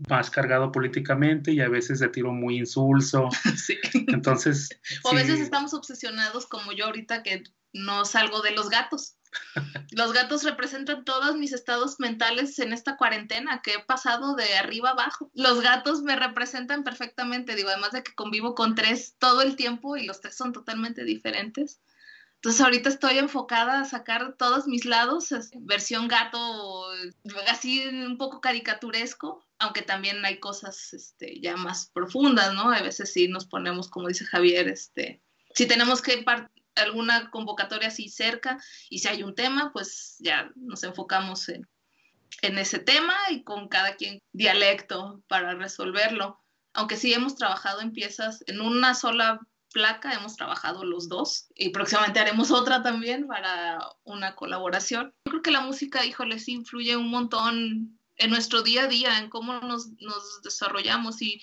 más cargado políticamente y a veces de tiro muy insulso. <laughs> Sí. Entonces. o a veces estamos obsesionados como yo ahorita que no salgo de los gatos. Los gatos representan todos mis estados mentales en esta cuarentena que he pasado de arriba abajo. Los gatos me representan perfectamente, digo, además de que convivo con tres todo el tiempo y los tres son totalmente diferentes. Entonces ahorita estoy enfocada a sacar todos mis lados, versión gato, así un poco caricaturesco, aunque también hay cosas este, ya más profundas, ¿no? A veces sí nos ponemos, como dice Javier, este, si tenemos que alguna convocatoria así cerca y si hay un tema, pues ya nos enfocamos en, en ese tema y con cada quien dialecto para resolverlo. Aunque sí hemos trabajado en piezas, en una sola placa hemos trabajado los dos y próximamente haremos otra también para una colaboración. Yo creo que la música, híjole, sí influye un montón en nuestro día a día, en cómo nos, nos desarrollamos y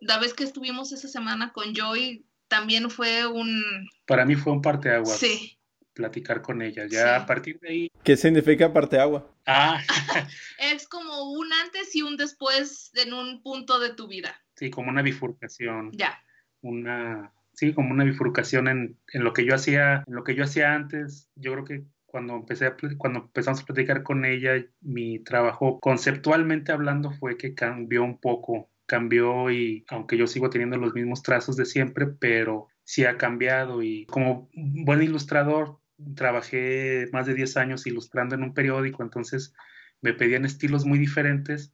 la vez que estuvimos esa semana con Joy, también fue un... Para mí fue un parteaguas. Sí. Platicar con ella. Ya a partir de ahí... ¿Qué significa parteagua? Ah. <laughs> es como un antes y un después en un punto de tu vida. Sí, como una bifurcación. Ya. Una... Sí, como una bifurcación en, en lo que yo hacía, en lo que yo hacía antes. Yo creo que cuando empecé cuando empezamos a platicar con ella, mi trabajo conceptualmente hablando fue que cambió un poco cambió y aunque yo sigo teniendo los mismos trazos de siempre, pero sí ha cambiado y como buen ilustrador trabajé más de 10 años ilustrando en un periódico, entonces me pedían estilos muy diferentes.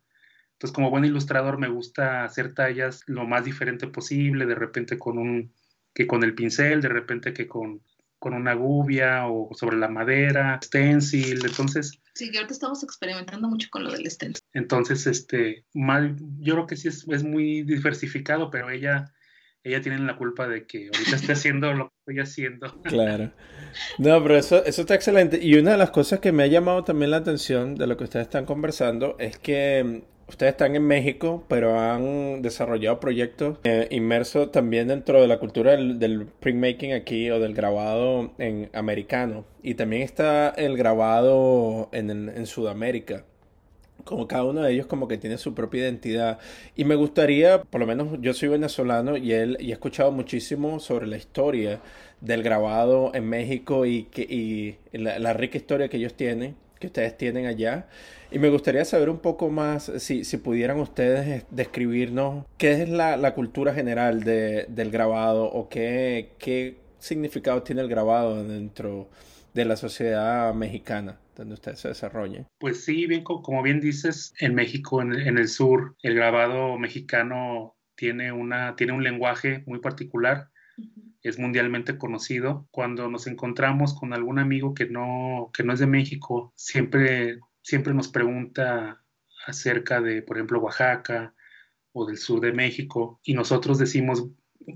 Entonces, como buen ilustrador me gusta hacer tallas lo más diferente posible, de repente con un que con el pincel, de repente que con con una gubia o sobre la madera, stencil, entonces... Sí, que ahorita estamos experimentando mucho con lo del stencil. Entonces, este, mal, yo creo que sí es, es muy diversificado, pero ella, ella tiene la culpa de que ahorita esté haciendo lo que estoy haciendo. <laughs> Claro. No, pero eso, eso está excelente. Y una de las cosas que me ha llamado también la atención de lo que ustedes están conversando es que Ustedes están en México, pero han desarrollado proyectos eh, inmersos también dentro de la cultura del, printmaking aquí o del grabado en americano. Y también está el grabado en, en Sudamérica. Como cada uno de ellos como que tiene su propia identidad. Y me gustaría por lo menos yo soy venezolano y él y he escuchado muchísimo sobre la historia del grabado en México y que y la, la rica historia que ellos tienen que ustedes tienen allá y me gustaría saber un poco más, si, si pudieran ustedes describirnos qué es la, la cultura general de, del grabado o qué, qué significado tiene el grabado dentro de la sociedad mexicana donde usted se desarrolla. Pues sí, bien, como bien dices, en México, en, en el sur, el grabado mexicano tiene, una, tiene un lenguaje muy particular es mundialmente conocido. Cuando nos encontramos con algún amigo que no, que no es de México, siempre siempre nos pregunta acerca de, por ejemplo, Oaxaca o del sur de México y nosotros decimos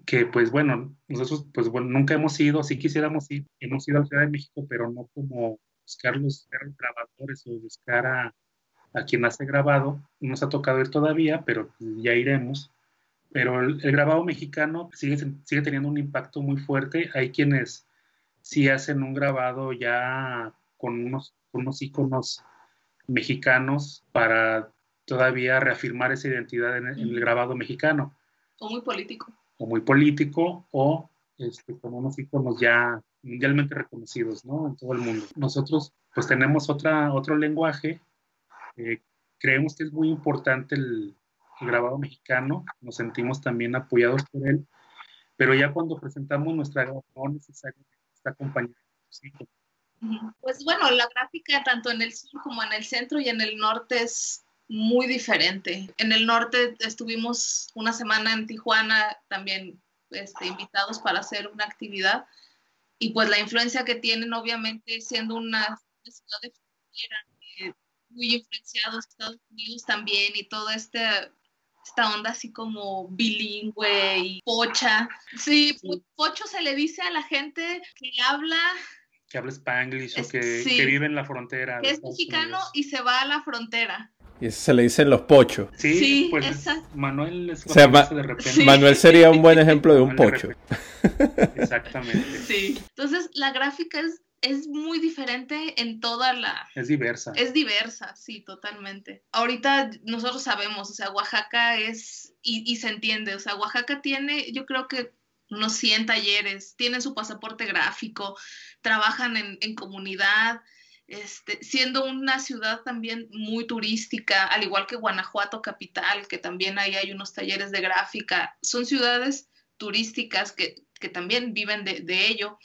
que, pues bueno, nosotros, pues bueno, nunca hemos ido, sí quisiéramos ir, hemos ido a la Ciudad de México, pero no como buscar los, grabadores o buscar a, quien hace grabado, no nos ha tocado ir todavía, pero ya iremos. Pero el, grabado mexicano sigue, sigue teniendo un impacto muy fuerte. Hay quienes sí hacen un grabado ya con unos, con unos iconos mexicanos para todavía reafirmar esa identidad en, el grabado mexicano. O muy político. O muy político, o este, como unos iconos ya mundialmente reconocidos, ¿no? En todo el mundo. Nosotros, pues tenemos otra, otro lenguaje. Eh, creemos que es muy importante el, grabado mexicano. Nos sentimos también apoyados por él. Pero ya cuando presentamos nuestra grabación, necesariamente está acompañada de pues bueno, la gráfica tanto en el sur como en el centro y en el norte es muy diferente. En el norte estuvimos una semana en Tijuana también este, invitados para hacer una actividad y pues la influencia que tienen obviamente siendo una ciudad de frontera, eh, muy influenciados Estados Unidos también y todo este esta onda así como bilingüe y pocha. Sí, pocho se le dice a la gente que habla que habla spanglish o que, vive en la frontera. Que es mexicano y se va a la frontera. Y se le dicen los pochos. Sí, pues Manuel es de repente. Manuel sería un buen ejemplo de un pocho. <laughs> Exactamente. Sí. Entonces, la gráfica es, es muy diferente en toda la... Es diversa. Es diversa, sí, totalmente. Ahorita nosotros sabemos, o sea, Oaxaca es... Y, y se entiende, o sea, Oaxaca tiene, yo creo que unos 100 talleres, tienen su pasaporte gráfico, trabajan en, en comunidad, este, siendo una ciudad también muy turística, al igual que Guanajuato capital, que también ahí hay unos talleres de gráfica, son ciudades turísticas que, también viven de, ello.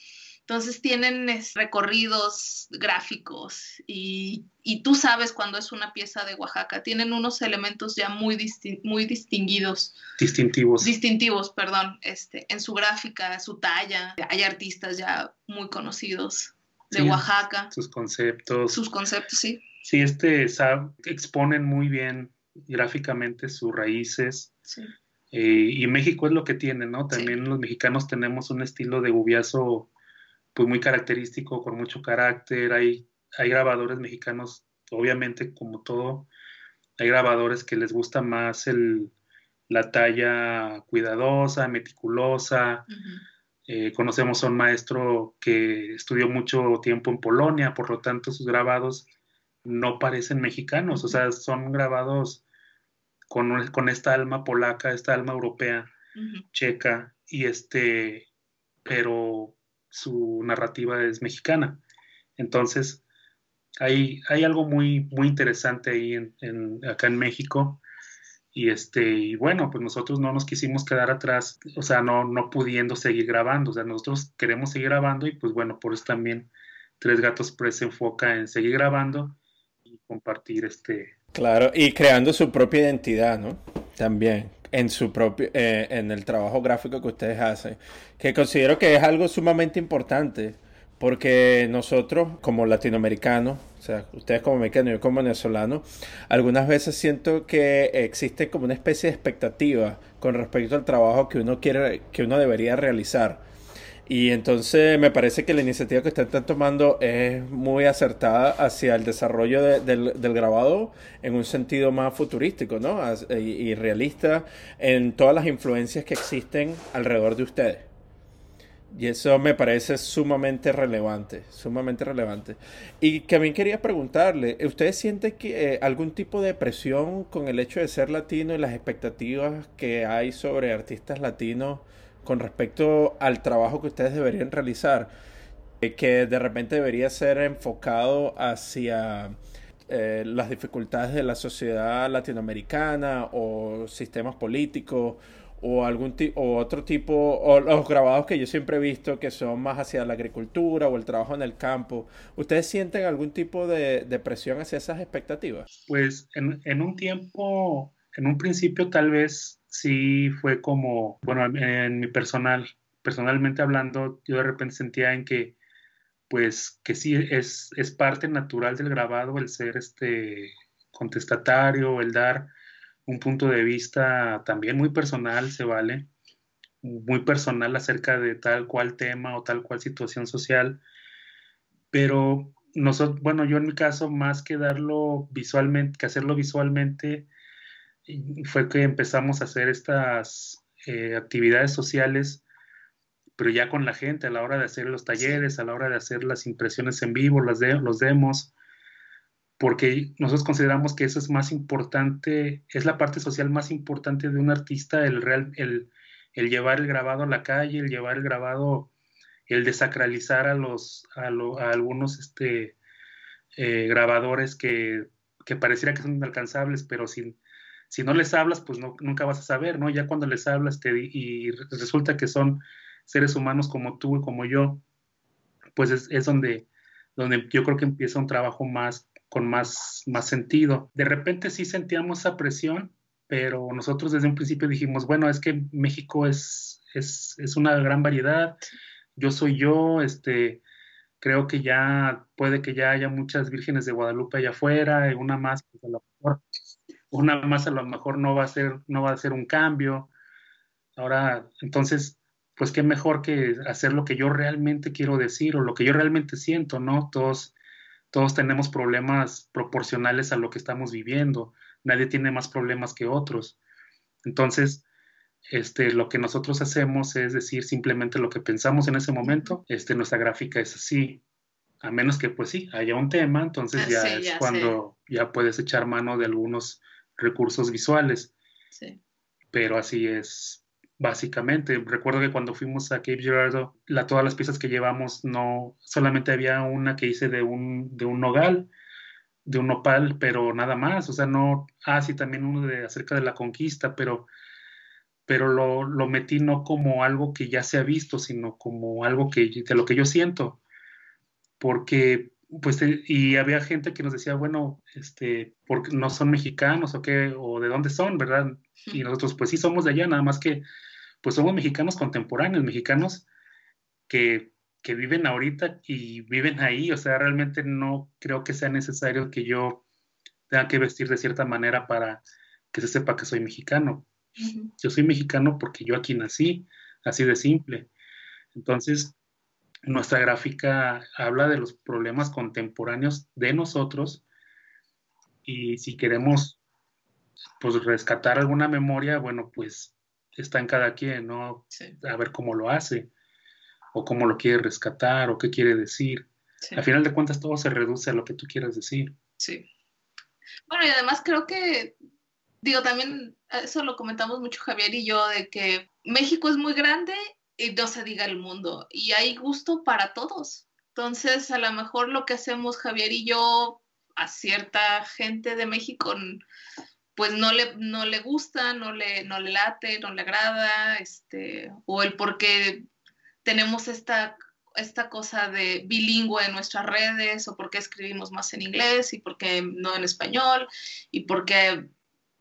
Entonces tienen recorridos gráficos y, tú sabes cuando es una pieza de Oaxaca. Tienen unos elementos ya muy, muy distinguidos. Distintivos. Distintivos, perdón, este, en su gráfica, su talla. Hay artistas ya muy conocidos de Oaxaca. Sus conceptos. Sus conceptos, sí. Sí, este exponen muy bien gráficamente sus raíces. Sí. Eh, y México es lo que tiene, ¿no? También los mexicanos tenemos un estilo de gubiazo pues muy característico, con mucho carácter. Hay, hay grabadores mexicanos, obviamente, como todo, hay grabadores que les gusta más el, la talla cuidadosa, meticulosa. Eh, conocemos a un maestro que estudió mucho tiempo en Polonia, por lo tanto sus grabados no parecen mexicanos, o sea, son grabados con, con esta alma polaca, esta alma europea, checa, y este, pero su narrativa es mexicana. Entonces, hay, hay algo muy, muy interesante ahí en, acá en México y este, y bueno, pues nosotros no nos quisimos quedar atrás, o sea, no, no pudiendo seguir grabando, o sea, nosotros queremos seguir grabando y pues bueno, por eso también Tres Gatos Press se enfoca en seguir grabando y compartir este. Claro, y creando su propia identidad, ¿no? También en su propio, eh, en el trabajo gráfico que ustedes hacen, que considero que es algo sumamente importante, porque nosotros como latinoamericanos, o sea, ustedes como mexicanos, yo como venezolano, algunas veces siento que existe como una especie de expectativa con respecto al trabajo que uno quiere, que uno debería realizar. Y entonces me parece que la iniciativa que ustedes están tomando es muy acertada hacia el desarrollo del, grabado en un sentido más futurístico, ¿no? Y, realista en todas las influencias que existen alrededor de ustedes. Y eso me parece sumamente relevante, sumamente relevante. Y también quería preguntarle, ¿usted siente que eh, algún tipo de presión con el hecho de ser latino y las expectativas que hay sobre artistas latinos con respecto al trabajo que ustedes deberían realizar? Eh, que de repente debería ser enfocado hacia eh, las dificultades de la sociedad latinoamericana o sistemas políticos o algún o otro tipo, o los grabados que yo siempre he visto que son más hacia la agricultura o el trabajo en el campo, ¿ustedes sienten algún tipo de, presión hacia esas expectativas? Pues en, en, un tiempo, en un principio tal vez sí fue como, bueno, en mi personal, personalmente hablando, yo de repente sentía en que, pues, que sí es, es parte natural del grabado el ser este contestatario, el dar un punto de vista también muy personal, se vale, muy personal acerca de tal cual tema o tal cual situación social, pero nosotros, bueno, yo en mi caso, más que darlo visualmente, que hacerlo visualmente, fue que empezamos a hacer estas eh, actividades sociales, pero ya con la gente, a la hora de hacer los talleres, a la hora de hacer las impresiones en vivo, las de, los demos, porque nosotros consideramos que eso es más importante, es la parte social más importante de un artista, el, real, el, el llevar el grabado a la calle, el llevar el grabado, el desacralizar a, los, a, algunos este, eh, grabadores que, que, pareciera que son inalcanzables, pero sin, si no les hablas, pues no, nunca vas a saber, ¿no? Ya cuando les hablas te, y resulta que son seres humanos como tú y como yo, pues es, es donde, donde yo creo que empieza un trabajo más con más, más sentido. De repente sí sentíamos esa presión, pero nosotros desde un principio dijimos, bueno, es que México es, es, es una gran variedad, yo soy yo, este, creo que ya puede que ya haya muchas vírgenes de Guadalupe allá afuera, una más, pues a lo mejor una más a lo mejor no va a ser, no va a ser un cambio. Ahora, entonces, pues qué mejor que hacer lo que yo realmente quiero decir o lo que yo realmente siento, ¿no? Todos, todos tenemos problemas proporcionales a lo que estamos viviendo. Nadie tiene más problemas que otros. Entonces, este, lo que nosotros hacemos es decir simplemente lo que pensamos en ese momento. Este, nuestra gráfica es así. A menos que, pues sí, haya un tema, entonces ah, ya es cuando ya puedes echar mano de algunos recursos visuales. Sí. Pero así es básicamente. Recuerdo que cuando fuimos a Cape Girardeau, la, todas las piezas que llevamos, no solamente había una que hice de un, de un nogal, de un nopal, pero nada más. O sea, no. Ah, sí, también uno de acerca de la conquista, pero pero lo, lo, metí no como algo que ya se ha visto, sino como algo que, de lo que yo siento. Porque, pues, y había gente que nos decía, bueno, este, porque no son mexicanos o qué, o de dónde son, ¿verdad? Y nosotros, pues sí, somos de allá, nada más que, pues somos mexicanos contemporáneos, mexicanos que, que viven ahorita y viven ahí, o sea, realmente no creo que sea necesario que yo tenga que vestir de cierta manera para que se sepa que soy mexicano yo soy mexicano porque yo aquí nací, así de simple. Entonces, nuestra gráfica habla de los problemas contemporáneos de nosotros y si queremos pues rescatar alguna memoria, bueno, pues está en cada quien, ¿no? A ver cómo lo hace o cómo lo quiere rescatar o qué quiere decir. Al final de cuentas todo se reduce a lo que tú quieras decir. Sí. Bueno, y además creo que digo, también eso lo comentamos mucho Javier y yo, de que México es muy grande y no se diga el mundo, y hay gusto para todos. Entonces, a lo mejor lo que hacemos Javier y yo a cierta gente de México, pues no le, no le gusta, no le, no le late, no le agrada, este, o el por qué tenemos esta, esta cosa de bilingüe en nuestras redes, o por qué escribimos más en inglés y por qué no en español, y por qué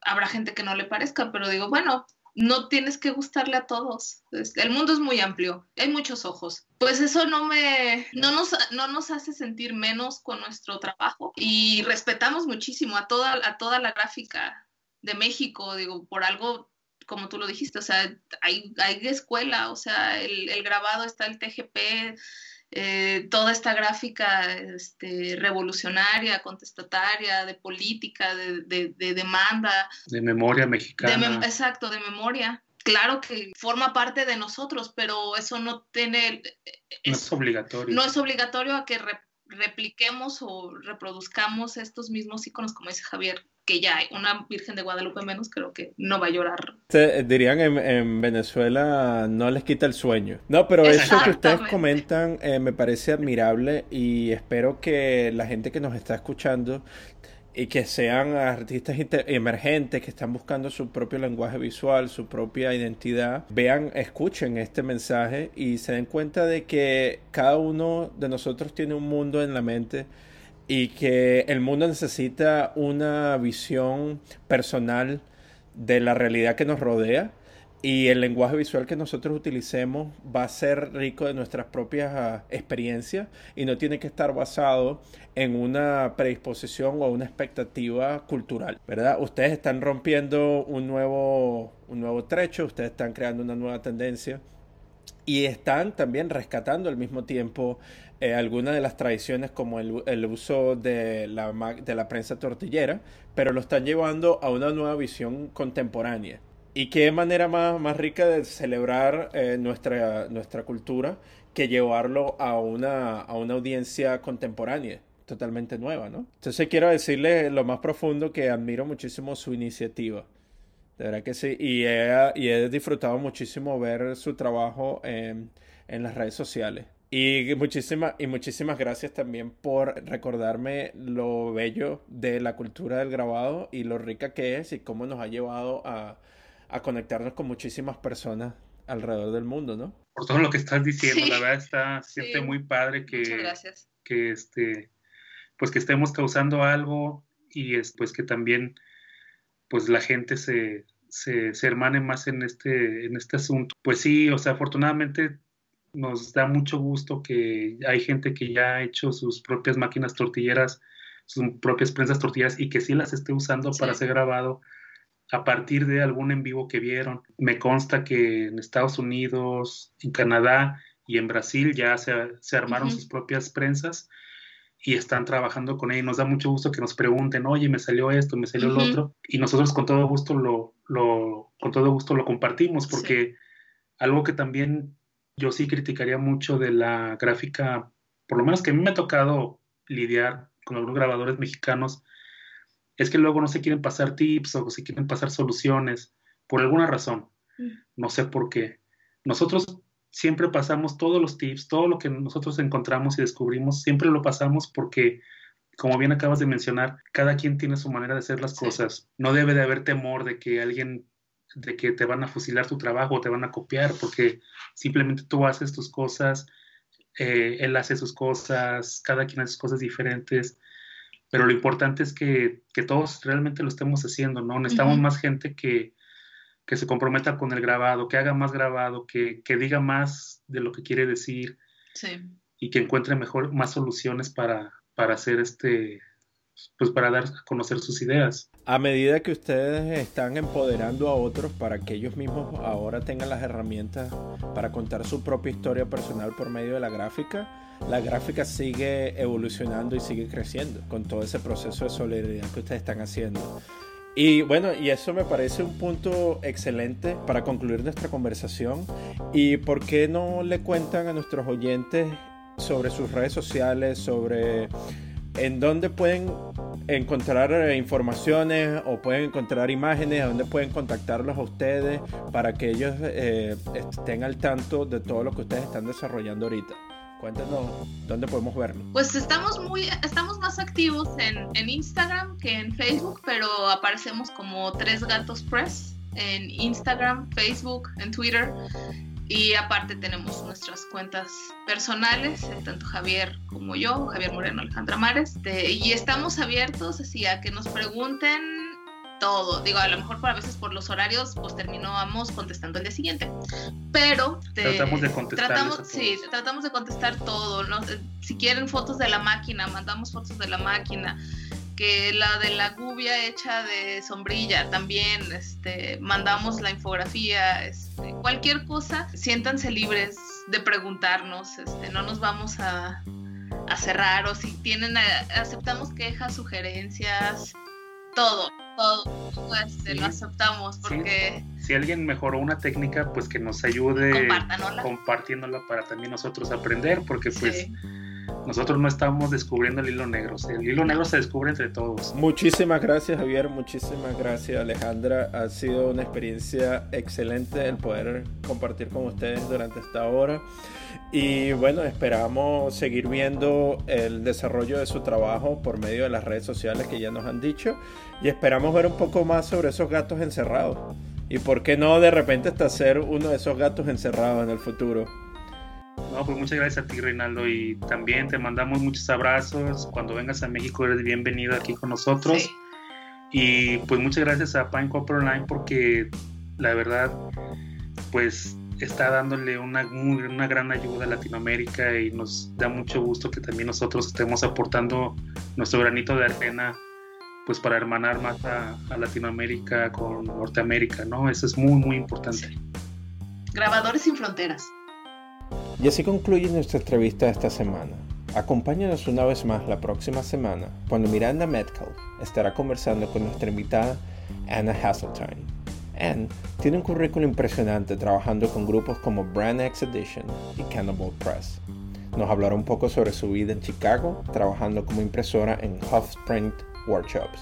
habrá gente que no le parezca, pero digo, bueno, no tienes que gustarle a todos. El mundo es muy amplio, hay muchos ojos. Pues eso no me, no nos, no nos hace sentir menos con nuestro trabajo y respetamos muchísimo a toda, a toda la gráfica de México, digo, por algo como tú lo dijiste, o sea, hay, hay escuela, o sea, el, el grabado está el TGP, eh, toda esta gráfica este, revolucionaria, contestataria, de política, de, demanda. De memoria mexicana. exacto, de memoria. Claro que forma parte de nosotros, pero eso no tiene... no es obligatorio. No es obligatorio a que repliquemos o reproduzcamos estos mismos iconos, como dice Javier, que ya hay una Virgen de Guadalupe menos, creo que no va a llorar. dirían en, Venezuela, no les quita el sueño. No, pero eso que ustedes comentan eh, me parece admirable y espero que la gente que nos está escuchando y que sean artistas emergentes que están buscando su propio lenguaje visual, su propia identidad, vean, escuchen este mensaje y se den cuenta de que cada uno de nosotros tiene un mundo en la mente y que el mundo necesita una visión personal de la realidad que nos rodea y el lenguaje visual que nosotros utilicemos va a ser rico de nuestras propias ah, experiencias y no tiene que estar basado en una predisposición o una expectativa cultural, ¿verdad? Ustedes están rompiendo un nuevo, un nuevo trecho, ustedes están creando una nueva tendencia y están también rescatando al mismo tiempo eh, algunas de las tradiciones como el, el uso de la, de la prensa tortillera, pero lo están llevando a una nueva visión contemporánea. Y qué manera más, más rica de celebrar eh, nuestra, nuestra cultura que llevarlo a una, a una audiencia contemporánea, totalmente nueva, ¿no? Entonces quiero decirle lo más profundo que admiro muchísimo su iniciativa. De verdad que sí. Y he, y he disfrutado muchísimo ver su trabajo en, en las redes sociales. Y muchísimas, y muchísimas gracias también por recordarme lo bello de la cultura del grabado y lo rica que es y cómo nos ha llevado a, a conectarnos con muchísimas personas alrededor del mundo, ¿no? Por todo lo que estás diciendo, la verdad está, siente muy padre que, que este, pues que estemos causando algo y es, pues que también pues la gente se, se, se, hermane más en este, en este asunto. Pues sí, o sea, afortunadamente nos da mucho gusto que hay gente que ya ha hecho sus propias máquinas tortilleras sus propias prensas tortillas y que sí las esté usando para ser grabado a partir de algún en vivo que vieron. Me consta que en Estados Unidos, en Canadá y en Brasil ya se, armaron sus propias prensas y están trabajando con ella. Nos da mucho gusto que nos pregunten, oye, me salió esto, me salió lo otro, y nosotros con todo gusto lo, lo, con todo gusto lo compartimos, porque algo que también yo sí criticaría mucho de la gráfica, por lo menos que a mí me ha tocado lidiar con algunos grabadores mexicanos, es que luego no se quieren pasar tips o se quieren pasar soluciones, por alguna razón, mm. no sé por qué. Nosotros siempre pasamos todos los tips, todo lo que nosotros encontramos y descubrimos, siempre lo pasamos porque, como bien acabas de mencionar, cada quien tiene su manera de hacer las cosas. No debe de haber temor de que alguien, de que te van a fusilar tu trabajo o te van a copiar, porque simplemente tú haces tus cosas, eh, él hace sus cosas, cada quien hace sus cosas diferentes. Pero lo importante es que, todos realmente lo estemos haciendo, ¿no? Necesitamos más gente que, que se comprometa con el grabado, que haga más grabado, que, diga más de lo que quiere decir y que encuentre mejor, más soluciones para, para hacer este, pues para dar a conocer sus ideas. A medida que ustedes están empoderando a otros para que ellos mismos ahora tengan las herramientas para contar su propia historia personal por medio de la gráfica, la gráfica sigue evolucionando y sigue creciendo con todo ese proceso de solidaridad que ustedes están haciendo. Y bueno, y eso me parece un punto excelente para concluir nuestra conversación. ¿Y por qué no le cuentan a nuestros oyentes sobre sus redes sociales, sobre en dónde pueden encontrar eh, informaciones o pueden encontrar imágenes, dónde pueden contactarlos a ustedes para que ellos eh, estén al tanto de todo lo que ustedes están desarrollando ahorita? Cuéntanos dónde podemos verlo. Pues estamos muy, estamos más activos en, en Instagram que en Facebook, pero aparecemos como Tres Gatos Press en Instagram, Facebook, en Twitter. Y aparte tenemos nuestras cuentas personales, tanto Javier como yo, Javier Moreno, Alejandra Mares. y estamos abiertos así a que nos pregunten todo. Digo, a lo mejor por a veces por los horarios, pues terminamos contestando el día siguiente. Pero tratamos de contestar. Tratamos, sí, tratamos de contestar todo. ¿no? Si quieren fotos de la máquina, mandamos fotos de la máquina. Que la de la gubia hecha de sombrilla también, este, mandamos la infografía, este, cualquier cosa, siéntanse libres de preguntarnos, este, no nos vamos a, a cerrar o si tienen, aceptamos quejas, sugerencias, todo todo, pues lo aceptamos porque... Si alguien mejoró una técnica, pues que nos ayude compartiéndola para también nosotros aprender, porque pues nosotros no estamos descubriendo el hilo negro, el hilo negro se descubre entre todos. Muchísimas gracias Javier, muchísimas gracias Alejandra, ha sido una experiencia excelente el poder compartir con ustedes durante esta hora. Y bueno, esperamos seguir viendo el desarrollo de su trabajo por medio de las redes sociales que ya nos han dicho. Y esperamos ver un poco más sobre esos gatos encerrados. Y por qué no de repente hasta ser uno de esos gatos encerrados en el futuro. No, pues muchas gracias a ti, Reinaldo. Y también te mandamos muchos abrazos. Cuando vengas a México eres bienvenido aquí con nosotros. Y pues muchas gracias a Pine Copper Online porque la verdad, pues está dándole una, una gran ayuda a Latinoamérica y nos da mucho gusto que también nosotros estemos aportando nuestro granito de arena pues para hermanar más a, Latinoamérica con Norteamérica, ¿no? Eso es muy, muy importante. Grabadores sin fronteras. Y así concluye nuestra entrevista de esta semana. Acompáñanos una vez más la próxima semana cuando Miranda Metcalf estará conversando con nuestra invitada Anna Hasseltine. Anne tiene un currículo impresionante trabajando con grupos como Brand X Edition y Cannibal Press. Nos hablará un poco sobre su vida en Chicago, trabajando como impresora en Sprint Workshops.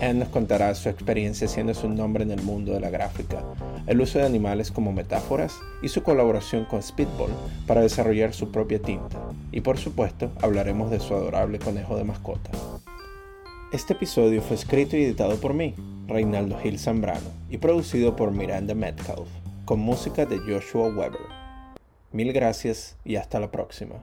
Anne nos contará su experiencia haciendo su nombre en el mundo de la gráfica, el uso de animales como metáforas y su colaboración con Speedball para desarrollar su propia tinta. Y por supuesto, hablaremos de su adorable conejo de mascota. Este episodio fue escrito y editado por mí, Reinaldo Gil Zambrano, y producido por Miranda Metcalf, con música de Joshua Weber. Mil gracias y hasta la próxima.